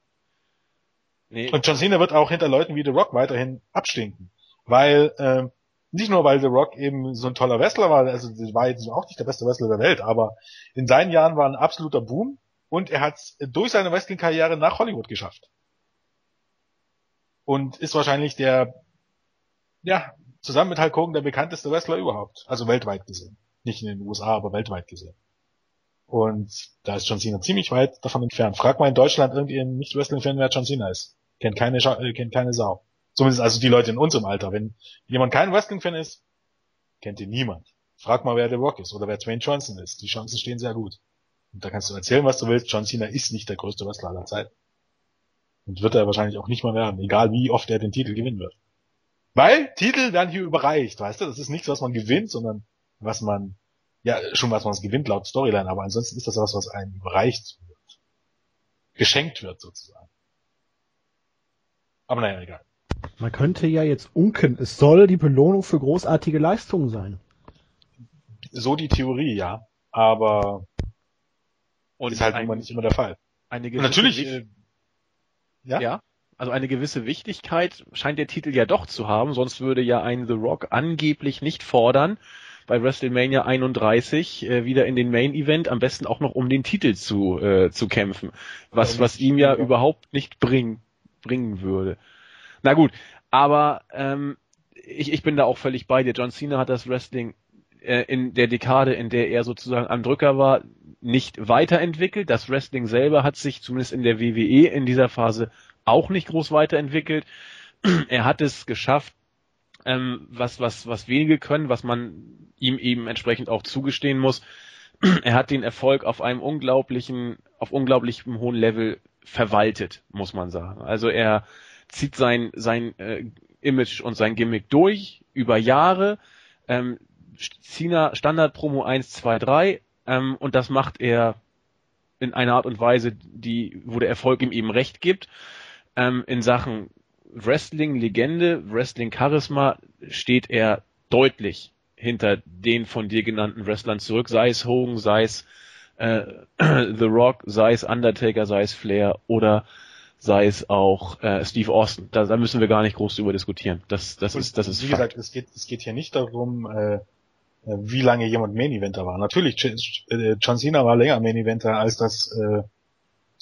Nee, Und John Cena wird auch hinter Leuten wie The Rock weiterhin abstinken. Weil, ähm, nicht nur weil The Rock eben so ein toller Wrestler war, also der war jetzt auch nicht der beste Wrestler der Welt, aber in seinen Jahren war ein absoluter Boom und er hat es durch seine Wrestling-Karriere nach Hollywood geschafft. Und ist wahrscheinlich der, ja, zusammen mit Hulk Hogan der bekannteste Wrestler überhaupt. Also weltweit gesehen. Nicht in den USA, aber weltweit gesehen. Und da ist John Cena ziemlich weit davon entfernt. Frag mal in Deutschland irgendeinen Nicht-Wrestling-Fan, wer John Cena ist. Kennt keine, Scha äh, kennt keine Sau. Zumindest also die Leute in unserem Alter. Wenn jemand kein Wrestling-Fan ist, kennt ihn niemand. Frag mal, wer The Rock ist oder wer Dwayne Johnson ist. Die Chancen stehen sehr gut. Und da kannst du erzählen, was du willst. John Cena ist nicht der größte Wrestler aller Zeiten. Und wird er wahrscheinlich auch nicht mal werden, egal wie oft er den Titel gewinnen wird. Weil Titel werden hier überreicht, weißt du? Das ist nichts, was man gewinnt, sondern was man, ja, schon was man gewinnt laut Storyline, aber ansonsten ist das was, was einem überreicht wird. Geschenkt wird sozusagen. Aber naja, egal. Man könnte ja jetzt unken. Es soll die Belohnung für großartige Leistungen sein. So die Theorie, ja. Aber und ist halt ein, nun mal nicht immer der Fall. eine Und natürlich, äh, ja? ja, also eine gewisse Wichtigkeit scheint der Titel ja doch zu haben, sonst würde ja ein The Rock angeblich nicht fordern, bei WrestleMania 31 äh, wieder in den Main Event am besten auch noch um den Titel zu äh, zu kämpfen, was was ihm ja überhaupt nicht bringen bringen würde. Na gut, aber ähm, ich, ich bin da auch völlig bei dir. John Cena hat das Wrestling äh, in der Dekade, in der er sozusagen am Drücker war, nicht weiterentwickelt. Das Wrestling selber hat sich zumindest in der WWE in dieser Phase auch nicht groß weiterentwickelt. [CLEARS THROAT] Er hat es geschafft, ähm, was, was, was wenige können, was man ihm eben entsprechend auch zugestehen muss. [CLEARS THROAT] Er hat den Erfolg auf einem unglaublichen, auf unglaublichem hohen Level verwaltet, muss man sagen. Also er zieht sein, sein äh, Image und sein Gimmick durch, über Jahre. Ähm, Cena Standard Promo 1, 2, 3 ähm, und das macht er in einer Art und Weise, die, wo der Erfolg ihm eben recht gibt. Ähm, in Sachen Wrestling-Legende, Wrestling-Charisma steht er deutlich hinter den von dir genannten Wrestlern zurück, sei es Hogan, sei es äh, [CLEARS THROAT] The Rock, sei es Undertaker, sei es Flair oder sei es auch äh, Steve Austin. Da, da müssen wir gar nicht groß drüber diskutieren. Das, das ist, das ist. Wie Fakt. gesagt, es geht, es geht hier nicht darum, äh, äh, wie lange jemand Main Eventer war. Natürlich, äh, John Cena war länger Main Eventer, als das äh,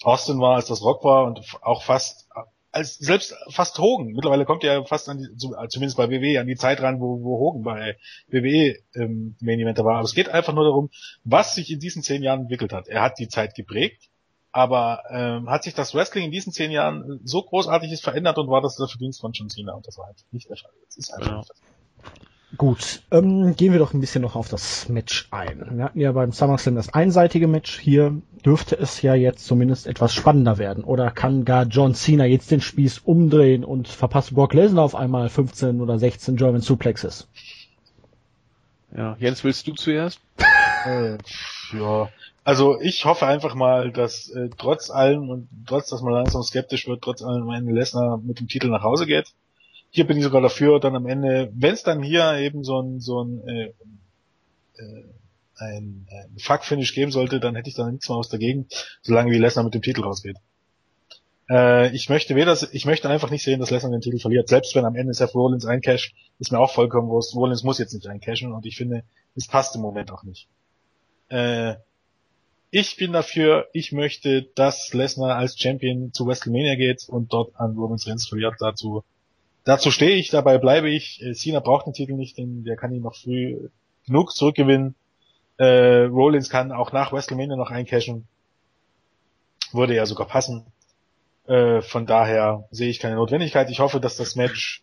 Austin war, als das Rock war und auch fast als selbst fast Hogan. Mittlerweile kommt er fast an die, zumindest bei WWE an die Zeit ran, wo, wo Hogan bei WWE ähm, Main Eventer war. Aber es geht einfach nur darum, was sich in diesen zehn Jahren entwickelt hat. Er hat die Zeit geprägt, aber ähm, hat sich das Wrestling in diesen zehn Jahren so großartig verändert und war das der Verdienst von John Cena und das war einfach nicht der Fall. Das ist einfach ja. nicht das. Gut, ähm, gehen wir doch ein bisschen noch auf das Match ein. Wir hatten ja beim SummerSlam das einseitige Match. Hier dürfte es ja jetzt zumindest etwas spannender werden. Oder kann gar John Cena jetzt den Spieß umdrehen und verpasst Brock Lesnar auf einmal 15 oder 16 German Suplexes? Ja, Jens, willst du zuerst? äh, ja, also ich hoffe einfach mal, dass äh, trotz allem und trotz, dass man langsam skeptisch wird, trotz allem am Ende Lesnar mit dem Titel nach Hause geht hier bin ich sogar dafür, dann am Ende, wenn es dann hier eben so ein so ein äh, äh, ein, ein Fuck-Finish geben sollte, dann hätte ich da nichts mehr aus dagegen, solange wie Lesnar mit dem Titel rausgeht. Äh, ich möchte weder, ich möchte einfach nicht sehen, dass Lesnar den Titel verliert. Selbst wenn am Ende Seth Rollins eincasht, ist mir auch vollkommen wurscht. Rollins muss jetzt nicht eincashen und ich finde, es passt im Moment auch nicht. Äh, ich bin dafür, ich möchte, dass Lesnar als Champion zu WrestleMania geht und dort an Rollins Reigns verliert. Dazu Dazu stehe ich, dabei bleibe ich. Äh, Cena braucht den Titel nicht, denn der kann ihn noch früh genug zurückgewinnen. Äh, Rollins kann auch nach WrestleMania noch eincashen. Würde ja sogar passen. Äh, von daher sehe ich keine Notwendigkeit. Ich hoffe, dass das Match,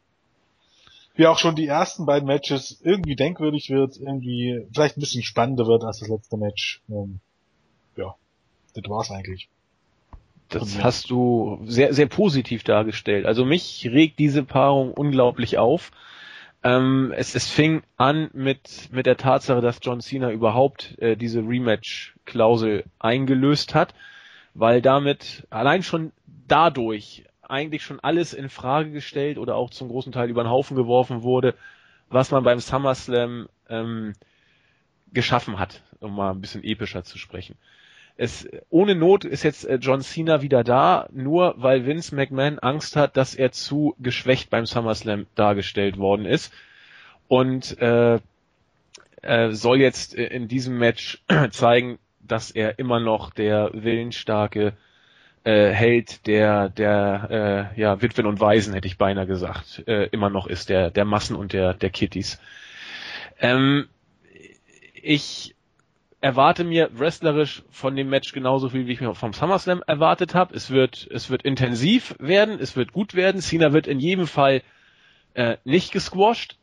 wie auch schon die ersten beiden Matches, irgendwie denkwürdig wird, irgendwie vielleicht ein bisschen spannender wird als das letzte Match. Ähm, ja, das war's eigentlich. Das hast du sehr, sehr positiv dargestellt. Also mich regt diese Paarung unglaublich auf. Ähm, es, es fing an mit, mit der Tatsache, dass John Cena überhaupt äh, diese Rematch-Klausel eingelöst hat, weil damit allein schon dadurch eigentlich schon alles in Frage gestellt oder auch zum großen Teil über den Haufen geworfen wurde, was man beim SummerSlam ähm, geschaffen hat, um mal ein bisschen epischer zu sprechen es, ohne Not ist jetzt äh, John Cena wieder da, nur weil Vince McMahon Angst hat, dass er zu geschwächt beim SummerSlam dargestellt worden ist. Und äh, äh, soll jetzt in diesem Match [CLEARS THROAT] zeigen, dass er immer noch der willensstarke äh, Held der der äh, ja Witwen und Waisen hätte ich beinahe gesagt äh, immer noch ist der der Massen und der der Kitties. Ähm, ich erwarte mir wrestlerisch von dem Match genauso viel, wie ich mir vom SummerSlam erwartet habe. Es wird, es wird intensiv werden, es wird gut werden. Cena wird in jedem Fall äh, nicht gesquashed.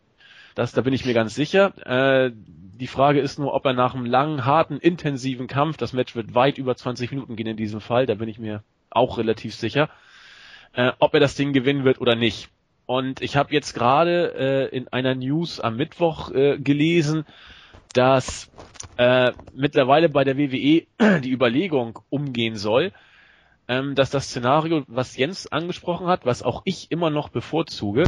Das, da bin ich mir ganz sicher. Äh, die Frage ist nur, ob er nach einem langen, harten, intensiven Kampf, das Match wird weit über 20 Minuten gehen in diesem Fall, da bin ich mir auch relativ sicher, äh, ob er das Ding gewinnen wird oder nicht. Und ich habe jetzt gerade äh, in einer News am Mittwoch äh, gelesen, dass äh, mittlerweile bei der WWE [CLEARS THROAT] die Überlegung umgehen soll, ähm, dass das Szenario, was Jens angesprochen hat, was auch ich immer noch bevorzuge,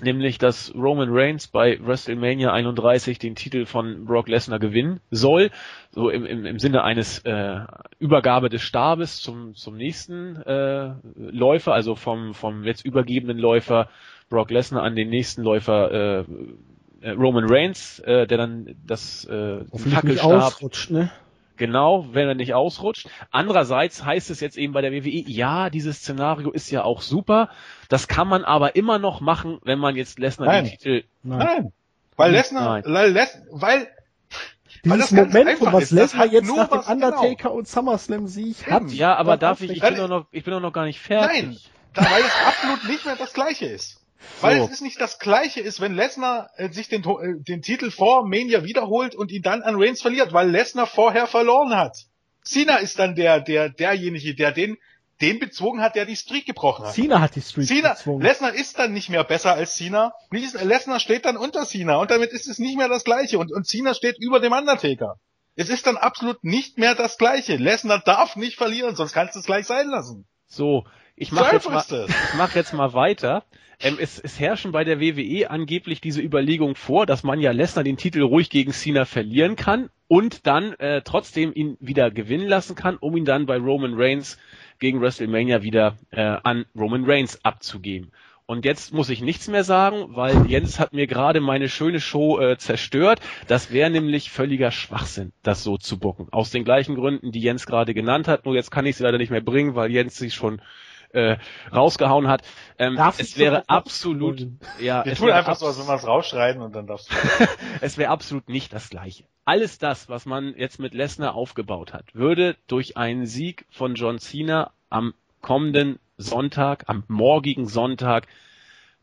nämlich dass Roman Reigns bei WrestleMania 31 den Titel von Brock Lesnar gewinnen soll, so im, im, im Sinne eines äh, Übergabe des Stabes zum, zum nächsten äh, Läufer, also vom, vom jetzt übergebenen Läufer Brock Lesnar an den nächsten Läufer äh, Roman Reigns, äh, der dann das äh, Fackelstab ausrutscht, ne? Genau, wenn er nicht ausrutscht. Andererseits heißt es jetzt eben bei der WWE, ja, dieses Szenario ist ja auch super. Das kann man aber immer noch machen, wenn man jetzt Lesnar den Titel. Nein. Nein. Weil Lesnar, weil, weil dieses Moment, was Lesnar jetzt nach dem genau. Undertaker genau. und SummerSlam Sieg hat. Ja, aber darf ich, ich bin doch noch, ich bin doch noch gar nicht fertig. Nein, weil es absolut nicht mehr das Gleiche ist. Weil so. es ist nicht das gleiche ist, wenn Lesnar äh, sich den, äh, den Titel vor Mania wiederholt und ihn dann an Reigns verliert, weil Lesnar vorher verloren hat. Cena ist dann der, der, derjenige, der den, den bezwungen hat, der die Streak gebrochen hat. Cena hat die Streak Cena, bezwungen. Lesnar ist dann nicht mehr besser als Cena. Lesnar steht dann unter Cena und damit ist es nicht mehr das Gleiche und, und Cena steht über dem Undertaker. Es ist dann absolut nicht mehr das Gleiche. Lesnar darf nicht verlieren, sonst kannst du es gleich sein lassen. So, ich mache jetzt, mal- es. [LAUGHS] ich mach jetzt mal weiter. Ähm, es, es herrschen bei der WWE angeblich diese Überlegung vor, dass man ja Lesnar den Titel ruhig gegen Cena verlieren kann und dann äh, trotzdem ihn wieder gewinnen lassen kann, um ihn dann bei Roman Reigns gegen WrestleMania wieder äh, an Roman Reigns abzugeben. Und jetzt muss ich nichts mehr sagen, weil Jens hat mir gerade meine schöne Show äh, zerstört. Das wäre nämlich völliger Schwachsinn, das so zu bucken. Aus den gleichen Gründen, die Jens gerade genannt hat. Nur jetzt kann ich sie leider nicht mehr bringen, weil Jens sich schon äh, rausgehauen hat. Ähm, Darf ich es wäre absolut, ja, Wir es tun einfach so, als wenn wir es rausschreien und dann darfst du. [LAUGHS] es wäre absolut nicht das Gleiche. Alles das, was man jetzt mit Lesnar aufgebaut hat, würde durch einen Sieg von John Cena am kommenden Sonntag, am morgigen Sonntag,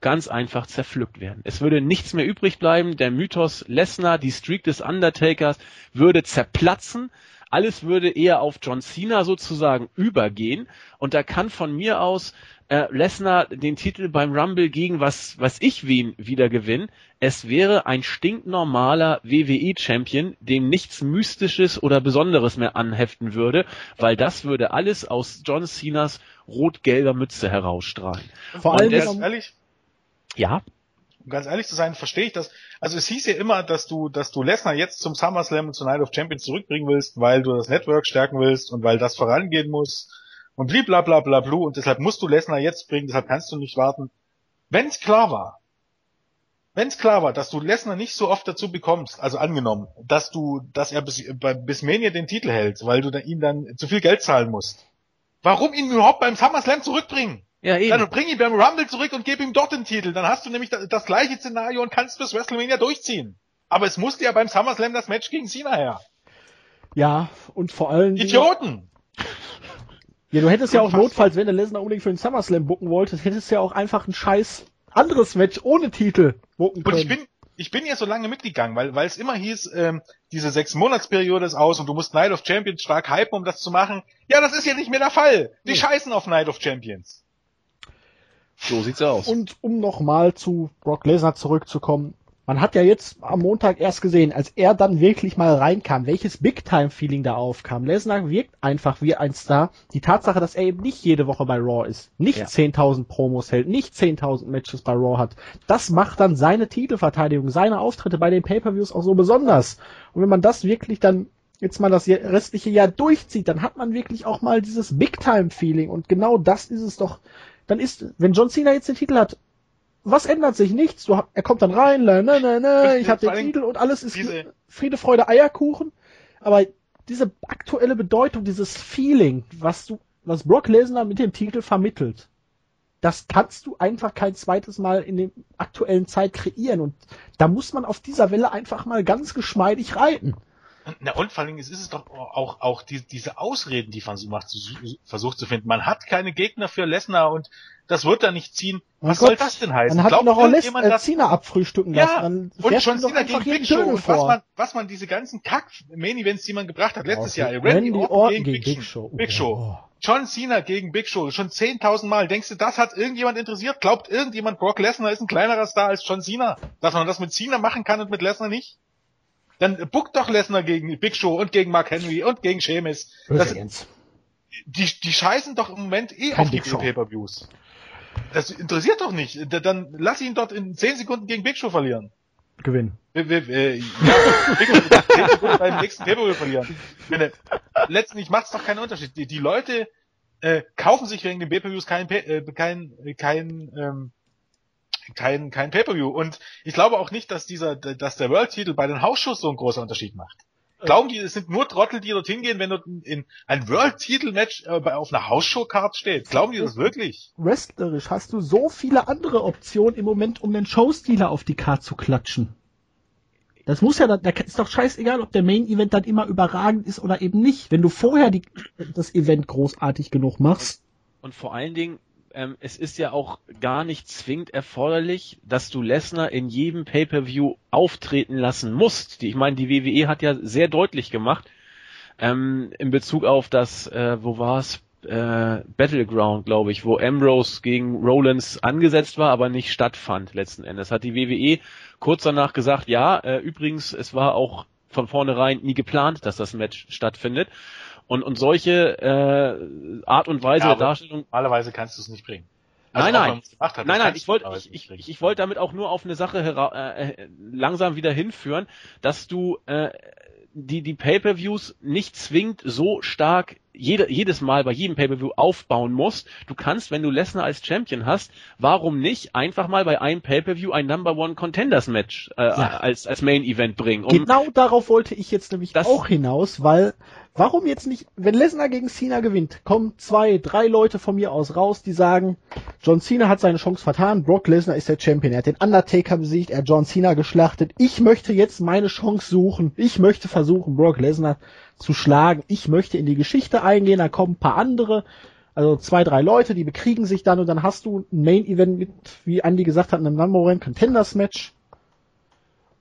ganz einfach zerpflückt werden. Es würde nichts mehr übrig bleiben. Der Mythos Lesnar, die Streak des Undertakers, würde zerplatzen. Alles würde eher auf John Cena sozusagen übergehen. Und da kann von mir aus äh, Lesnar den Titel beim Rumble gegen was, was ich wen wieder gewinnen. Es wäre ein stinknormaler WWE-Champion, dem nichts Mystisches oder Besonderes mehr anheften würde, weil das würde alles aus John Cenas rot-gelber Mütze herausstrahlen. Vor allem, des- Ganz ehrlich, Ja, um ganz ehrlich zu sein, verstehe ich das. Also es hieß ja immer, dass du, dass du Lesnar jetzt zum SummerSlam und zur Night of Champions zurückbringen willst, weil du das Network stärken willst und weil das vorangehen muss und blibla bla bla bla und deshalb musst du Lesnar jetzt bringen, deshalb kannst du nicht warten. Wenn's klar war, wenn's klar war, dass du Lesnar nicht so oft dazu bekommst, also angenommen, dass du, dass er bis, bei- bis Mania den Titel hält, weil du da ihm dann zu viel Geld zahlen musst. Warum ihn überhaupt beim SummerSlam zurückbringen? Ja eben. Dann bring ihn beim Rumble zurück und gib ihm dort den Titel. Dann hast du nämlich das, das gleiche Szenario und kannst bis WrestleMania durchziehen. Aber es musste ja beim SummerSlam das Match gegen Cena her. ja, und vor allem, Idioten! [LAUGHS] ja, du hättest ja auch notfalls, wenn du Lesnar unbedingt für den SummerSlam bucken wolltest, hättest du ja auch einfach ein scheiß anderes Match ohne Titel bucken Und können. ich bin, ich bin ja so lange mitgegangen, weil, weil es immer hieß, ähm, diese sechs Monatsperiode ist aus und du musst Night of Champions stark hypen, um das zu machen. Ja, das ist ja nicht mehr der Fall. Die scheißen auf Night of Champions. So sieht's aus. Und um nochmal zu Brock Lesnar zurückzukommen, man hat ja jetzt am Montag erst gesehen, als er dann wirklich mal reinkam, welches Big-Time-Feeling da aufkam. Lesnar wirkt einfach wie ein Star. Die Tatsache, dass er eben nicht jede Woche bei Raw ist, nicht Ja. 10.000 Promos hält, nicht 10.000 Matches bei Raw hat, das macht dann seine Titelverteidigung, seine Auftritte bei den Pay-Per-Views auch so besonders. Und wenn man das wirklich dann jetzt mal das restliche Jahr durchzieht, dann hat man wirklich auch mal dieses Big-Time-Feeling. Und genau das ist es doch. Dann ist, wenn John Cena jetzt den Titel hat, was ändert sich? Nichts. Du, er kommt dann rein, ne, ne, ne, ne, ich habe den Titel und alles ist diese- Friede, Freude, Eierkuchen. Aber diese aktuelle Bedeutung, dieses Feeling, was du, was Brock Lesnar mit dem Titel vermittelt, das kannst du einfach kein zweites Mal in der aktuellen Zeit kreieren. Und da muss man auf dieser Welle einfach mal ganz geschmeidig reiten. Na und vor allen Dingen, es ist es doch auch, auch die, diese Ausreden, die man so macht, versucht zu finden. Man hat keine Gegner für Lesnar und das wird da nicht ziehen. Mein Was soll Gott, das denn heißen? Dann hat Glaubt ihn doch auch Les irgendjemand, äh, dass- Cena abfrühstücken Ja, lassen. Dann und doch Cena gegen Big Show und was man, was man diese ganzen Kack-Main-Events, die man gebracht hat letztes Oh, Jahr. Randy Orton gegen Big Show. Big Show. Oh. John Cena gegen Big Show. Schon 10.000 Mal. Denkst du, das hat irgendjemand interessiert? Glaubt irgendjemand, Brock Lesnar ist ein kleinerer Star als John Cena? Dass man das mit Cena machen kann und mit Lesnar nicht? Dann buckt doch Lesnar gegen Big Show und gegen Mark Henry und gegen Sheamus. Das, die, die scheißen doch im Moment eh Kein auf die Big Show. Pay-Per-Views. Das interessiert doch nicht. Da- Dann lass ihn dort in 10 Sekunden gegen Big Show verlieren. Gewinnen. Äh, ja, Big Show wird 10 Sekunden beim nächsten Pay-Per-View verlieren. Letztendlich macht's doch keinen Unterschied. Die, die Leute äh, kaufen sich wegen den Pay-Per-Views kein, äh, kein, kein, ähm, kein, kein Pay-Per-View. Und ich glaube auch nicht, dass dieser, dass der World-Titel bei den Hausshows so einen großen Unterschied macht. Glauben die, es sind nur Trottel, die dorthin gehen, wenn dort in, in ein World-Titel-Match äh, bei- auf einer Hausshow-Card steht? Glauben die das wirklich? Wrestlerisch hast du so viele andere Optionen im Moment, um den Showstealer auf die Karte zu klatschen. Das muss ja, da da ist doch scheißegal, ob der Main Event dann immer überragend ist oder eben nicht. Wenn du vorher die, das Event großartig genug machst. Und vor allen Dingen, ähm, es ist ja auch gar nicht zwingend erforderlich, dass du Lesnar in jedem Pay-per-View auftreten lassen musst. Die, ich meine, die WWE hat ja sehr deutlich gemacht, ähm, in Bezug auf das, äh, wo war es, äh, Battleground, glaube ich, wo Ambrose gegen Rollins angesetzt war, aber nicht stattfand letzten Endes. Hat die WWE kurz danach gesagt, ja, äh, übrigens, es war auch von vornherein nie geplant, dass das Match stattfindet. Und, und solche äh, Art und Weise Ja, der Darstellung Normalerweise kannst du es nicht bringen. Nein, auch nein. gemacht hat, Nein, nein, ich wollte ich, ich, bringen. ich wollte damit auch nur auf eine Sache hera äh, äh, langsam wieder hinführen, dass du äh, die die Pay-per-Views nicht zwingend so stark jede, jedes Mal bei jedem Pay-per-View aufbauen musst. Du kannst, wenn du Lesnar als Champion hast, warum nicht einfach mal bei einem Pay-per-View ein Number One Contenders Match äh, als als Main Event bringen? Um, Genau darauf wollte ich jetzt nämlich Das- auch hinaus, weil warum jetzt nicht, wenn Lesnar gegen Cena gewinnt, kommen zwei, drei Leute von mir aus raus, die sagen, John Cena hat seine Chance vertan, Brock Lesnar ist der Champion, er hat den Undertaker besiegt, er hat John Cena geschlachtet, ich möchte jetzt meine Chance suchen, ich möchte versuchen, Brock Lesnar zu schlagen, ich möchte in die Geschichte eingehen, da kommen ein paar andere, also zwei, drei Leute, die bekriegen sich dann und dann hast du ein Main Event mit, wie Andy gesagt hat, einem Number One Contenders Match.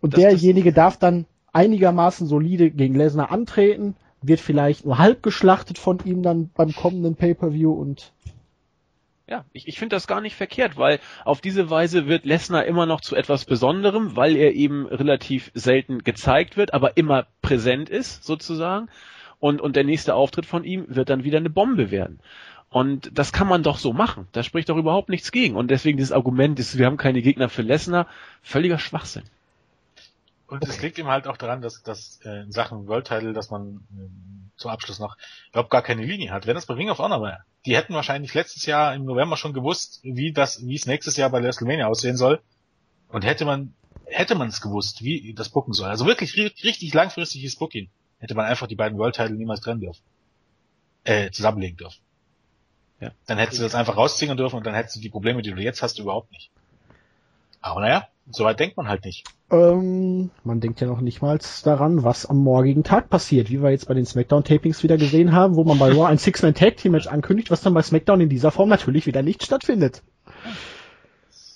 Und Das- das- derjenige darf dann einigermaßen solide gegen Lesnar antreten, wird vielleicht nur halb geschlachtet von ihm dann beim kommenden Pay-Per-View und Ja, ich, ich finde das gar nicht verkehrt, weil auf diese Weise wird Lesnar immer noch zu etwas Besonderem, weil er eben relativ selten gezeigt wird, aber immer präsent ist, sozusagen. Und, und der nächste Auftritt von ihm wird dann wieder eine Bombe werden. Und das kann man doch so machen. Da spricht doch überhaupt nichts gegen. Und deswegen dieses Argument ist, wir haben keine Gegner für Lesnar, völliger Schwachsinn. Und es liegt ihm halt auch daran, dass, dass äh, in Sachen World Title, dass man ähm, zum Abschluss noch überhaupt gar keine Linie hat. Wenn das bei Ring of Honor wäre, die hätten wahrscheinlich letztes Jahr im November schon gewusst, wie das, wie es nächstes Jahr bei WrestleMania aussehen soll. Und hätte man, hätte man es gewusst, wie das booken soll, also wirklich ri- richtig langfristiges Booking, hätte man einfach die beiden World Title niemals trennen dürfen. Äh, zusammenlegen dürfen. Ja. Dann hättest du das einfach rausziehen dürfen und dann hättest du die Probleme, die du jetzt hast, überhaupt nicht. Aber naja, soweit denkt man halt nicht. ähm, man denkt ja noch nicht mal daran, was am morgigen Tag passiert, wie wir jetzt bei den Smackdown-Tapings wieder gesehen haben, wo man bei Raw ein Six-Man-Tag-Team-Match ankündigt, was dann bei Smackdown in dieser Form natürlich wieder nicht stattfindet.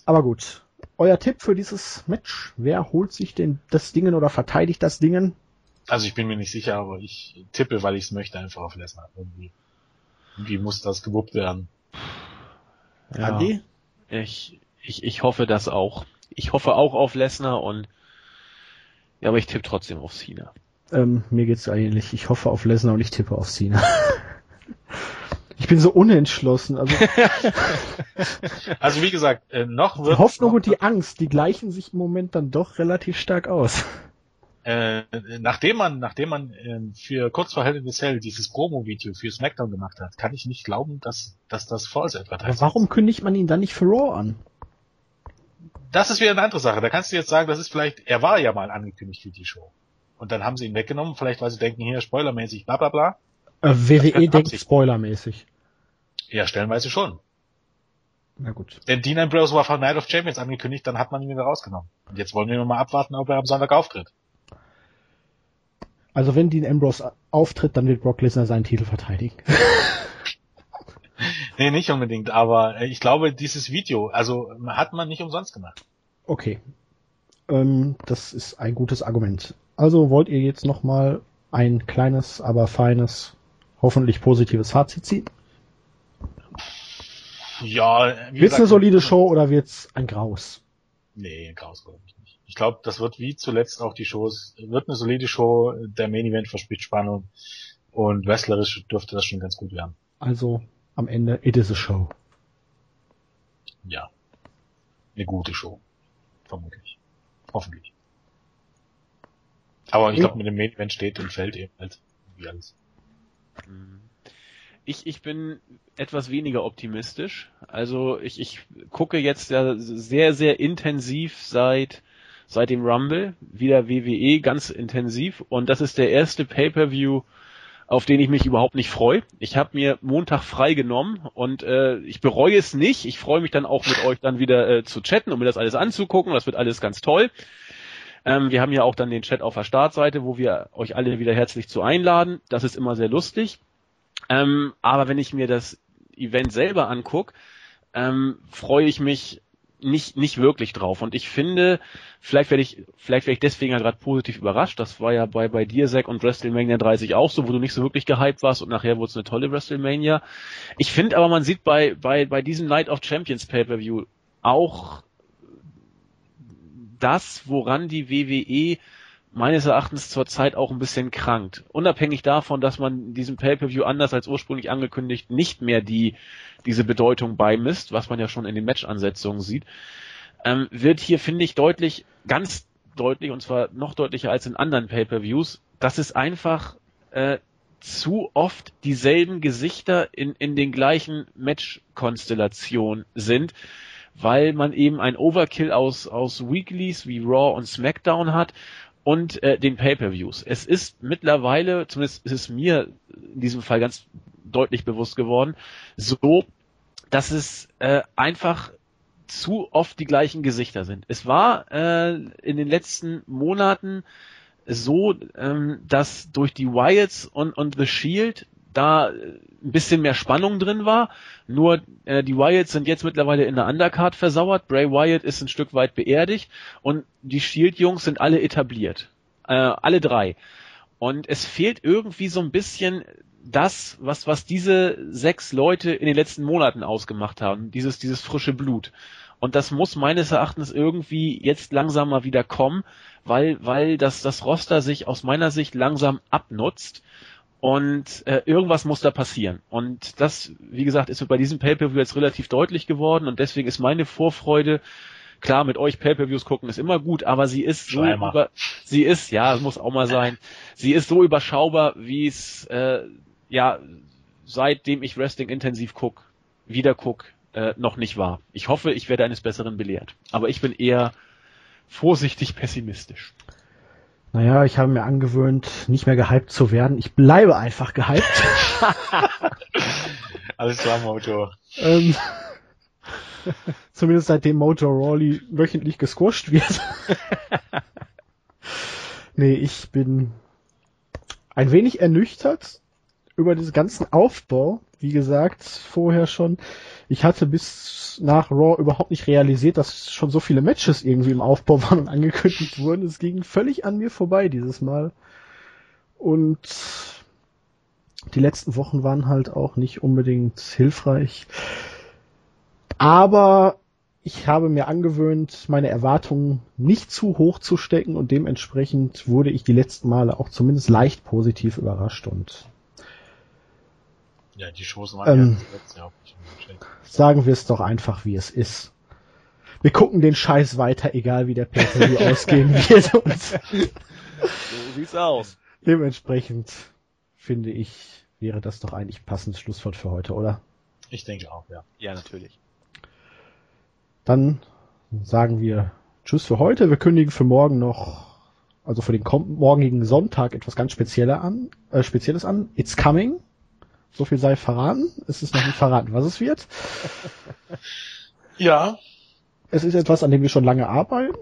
Aber gut. Euer Tipp für dieses Match, wer holt sich denn das Dingen oder verteidigt das Dingen? Also ich bin mir nicht sicher, aber ich tippe, weil ich es möchte, einfach auf Lesnar. Irgendwie, irgendwie muss das gewuppt werden. Ja. Andi? Ich, ich, ich hoffe das auch. Ich hoffe auch auf Lesnar und ja, aber ich tippe trotzdem auf Cena. Ähm, mir geht's ähnlich. Ich hoffe auf Lesnar und ich tippe auf Cena. [LAUGHS] ich bin so unentschlossen. Also [LAUGHS] Also wie gesagt, äh, noch die wird Hoffnung noch, und die Angst, die gleichen sich im Moment dann doch relativ stark aus. äh, nachdem man, nachdem man äh, für kurz vor Hell in the Cell dieses Promo-Video für SmackDown gemacht hat, kann ich nicht glauben, dass, dass das False Advertising warum kündigt man ihn dann nicht für Raw an? Das ist wieder eine andere Sache. Da kannst du jetzt sagen, das ist vielleicht, er war ja mal angekündigt für die Show. Und dann haben sie ihn weggenommen, vielleicht weil sie denken, hier, spoilermäßig, bla bla bla. Äh, WWE denkt spoilermäßig. Ja, stellenweise schon. Na gut. Denn Dean Ambrose war von Night of Champions angekündigt, dann hat man ihn wieder rausgenommen. Und jetzt wollen wir mal abwarten, ob er am Sonntag auftritt. Also wenn Dean Ambrose auftritt, dann wird Brock Lesnar seinen Titel verteidigen. [LAUGHS] Nee, nicht unbedingt, aber äh, ich glaube, dieses Video, also hat man nicht umsonst gemacht. Okay. Ähm, das ist ein gutes Argument. Also wollt ihr jetzt nochmal ein kleines, aber feines, hoffentlich positives Fazit ziehen? Ja, wie Wird's gesagt, eine solide Show oder wird's ein Graus? Nee, Chaos glaube ich nicht. Ich glaube, das wird wie zuletzt auch die Shows, wird eine solide Show, der Main Event verspricht Spannung und wrestlerisch dürfte das schon ganz gut werden. Also am Ende, it is a show. Ja. Eine gute Show. Vermutlich. Hoffentlich. Aber ich Ja. glaube, mit dem Main Event steht und fällt eben halt wie alles. Ich, ich bin etwas weniger optimistisch. Also ich, ich gucke jetzt ja sehr, sehr intensiv seit, seit dem Rumble, wieder WWE ganz intensiv. Und das ist der erste Pay-Per-View, auf den ich mich überhaupt nicht freue. Ich habe mir Montag frei genommen und äh, ich bereue es nicht. Ich freue mich dann auch mit euch dann wieder äh, zu chatten, um mir das alles anzugucken. Das wird alles ganz toll. Ähm, wir haben ja auch dann den Chat auf der Startseite, wo wir euch alle wieder herzlich zu einladen. Das ist immer sehr lustig. Ähm, aber wenn ich mir das Event selber anguck, ähm, freue ich mich nicht, nicht wirklich drauf. Und ich finde, vielleicht werde ich, vielleicht werde ich deswegen ja gerade positiv überrascht. Das war ja bei, bei dir, Zack, und WrestleMania 30 auch so, wo du nicht so wirklich gehypt warst und nachher wurde es eine tolle WrestleMania. Ich finde aber, man sieht bei, bei, bei diesem Night of Champions Pay-Per-View auch das, woran die WWE meines Erachtens zurzeit auch ein bisschen krankt. Unabhängig davon, dass man diesem Pay-Per-View anders als ursprünglich angekündigt nicht mehr die, diese Bedeutung beimisst, was man ja schon in den Match-Ansetzungen sieht, ähm, wird hier, finde ich, deutlich, ganz deutlich, und zwar noch deutlicher als in anderen Pay-Per-Views, dass es einfach äh, zu oft dieselben Gesichter in, in den gleichen Match-Konstellationen sind, weil man eben ein Overkill aus, aus Weeklies wie Raw und SmackDown hat und äh, den Pay-per-Views. Es ist mittlerweile, zumindest ist es mir in diesem Fall ganz deutlich bewusst geworden, so, dass es äh, einfach zu oft die gleichen Gesichter sind. Es war äh, in den letzten Monaten so, ähm, dass durch die Wyatts und, und The Shield da ein bisschen mehr Spannung drin war. Nur äh, die Wyatts sind jetzt mittlerweile in der Undercard versauert. Bray Wyatt ist ein Stück weit beerdigt und die Shield-Jungs sind alle etabliert. Äh, alle drei. Und es fehlt irgendwie so ein bisschen das, was, was diese sechs Leute in den letzten Monaten ausgemacht haben. Dieses, dieses frische Blut. Und das muss meines Erachtens irgendwie jetzt langsam mal wieder kommen, weil, weil das, das Roster sich aus meiner Sicht langsam abnutzt und äh, irgendwas muss da passieren. Und das, wie gesagt, ist bei diesem Pay-Per-View jetzt relativ deutlich geworden und deswegen ist meine Vorfreude, klar, mit euch Pay-Per-Views gucken ist immer gut, aber sie ist so über, sie ist, ja, es muss auch mal sein, sie ist so überschaubar, wie es, äh, ja, seitdem ich Wrestling intensiv guck, wieder guck, äh, noch nicht war. Ich hoffe, ich werde eines Besseren belehrt. Aber ich bin eher vorsichtig pessimistisch. Naja, ich habe mir angewöhnt, nicht mehr gehypt zu werden. Ich bleibe einfach gehypt. [LAUGHS] Alles klar, Mojo. ähm, [LAUGHS] zumindest seitdem Mojo Rawley wöchentlich gesquasht wird. [LAUGHS] nee, ich bin ein wenig ernüchtert über diesen ganzen Aufbau. Wie gesagt, vorher schon. Ich hatte bis nach Raw überhaupt nicht realisiert, dass schon so viele Matches irgendwie im Aufbau waren und angekündigt wurden. Es ging völlig an mir vorbei dieses Mal. Und die letzten Wochen waren halt auch nicht unbedingt hilfreich. Aber ich habe mir angewöhnt, meine Erwartungen nicht zu hoch zu stecken und dementsprechend wurde ich die letzten Male auch zumindest leicht positiv überrascht und ja, die Shows waren ähm, ja letztes Jahr auch nicht Sagen wir es doch einfach, wie es ist. Wir gucken den Scheiß weiter, egal wie der pay [LAUGHS] ausgehen wird. Und so sieht's aus. Dementsprechend finde ich, wäre das doch eigentlich passendes Schlusswort für heute, oder? Ich denke auch, ja. Ja, natürlich. Dann sagen wir Tschüss für heute. Wir kündigen für morgen noch, also für den morgigen Sonntag etwas ganz Spezielles an, äh, Spezielles an. It's coming. So viel sei verraten. Es ist noch nicht verraten, was es wird. Ja. Es ist etwas, an dem wir schon lange arbeiten.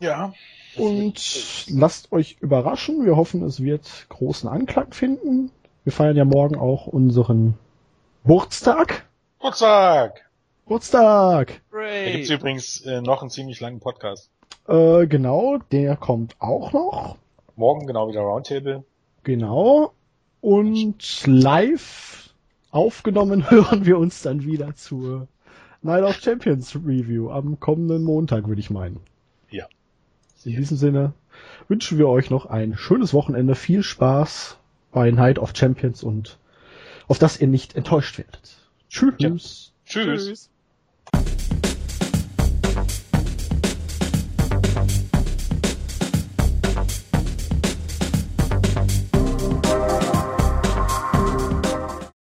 Ja. Und lasst euch überraschen. Wir hoffen, es wird großen Anklang finden. Wir feiern ja morgen auch unseren Geburtstag. Geburtstag! Geburtstag! Da gibt's übrigens äh, noch einen ziemlich langen Podcast. Äh, genau, der kommt auch noch. Morgen genau wieder Roundtable. Genau. Und live aufgenommen [LAUGHS] hören wir uns dann wieder zur Night of Champions Review am kommenden Montag, würde ich meinen. Ja. In ja. diesem Sinne wünschen wir euch noch ein schönes Wochenende, viel Spaß bei Night of Champions und auf das ihr nicht enttäuscht werdet. Tschüss. Ja. Tschüss. Tschüss.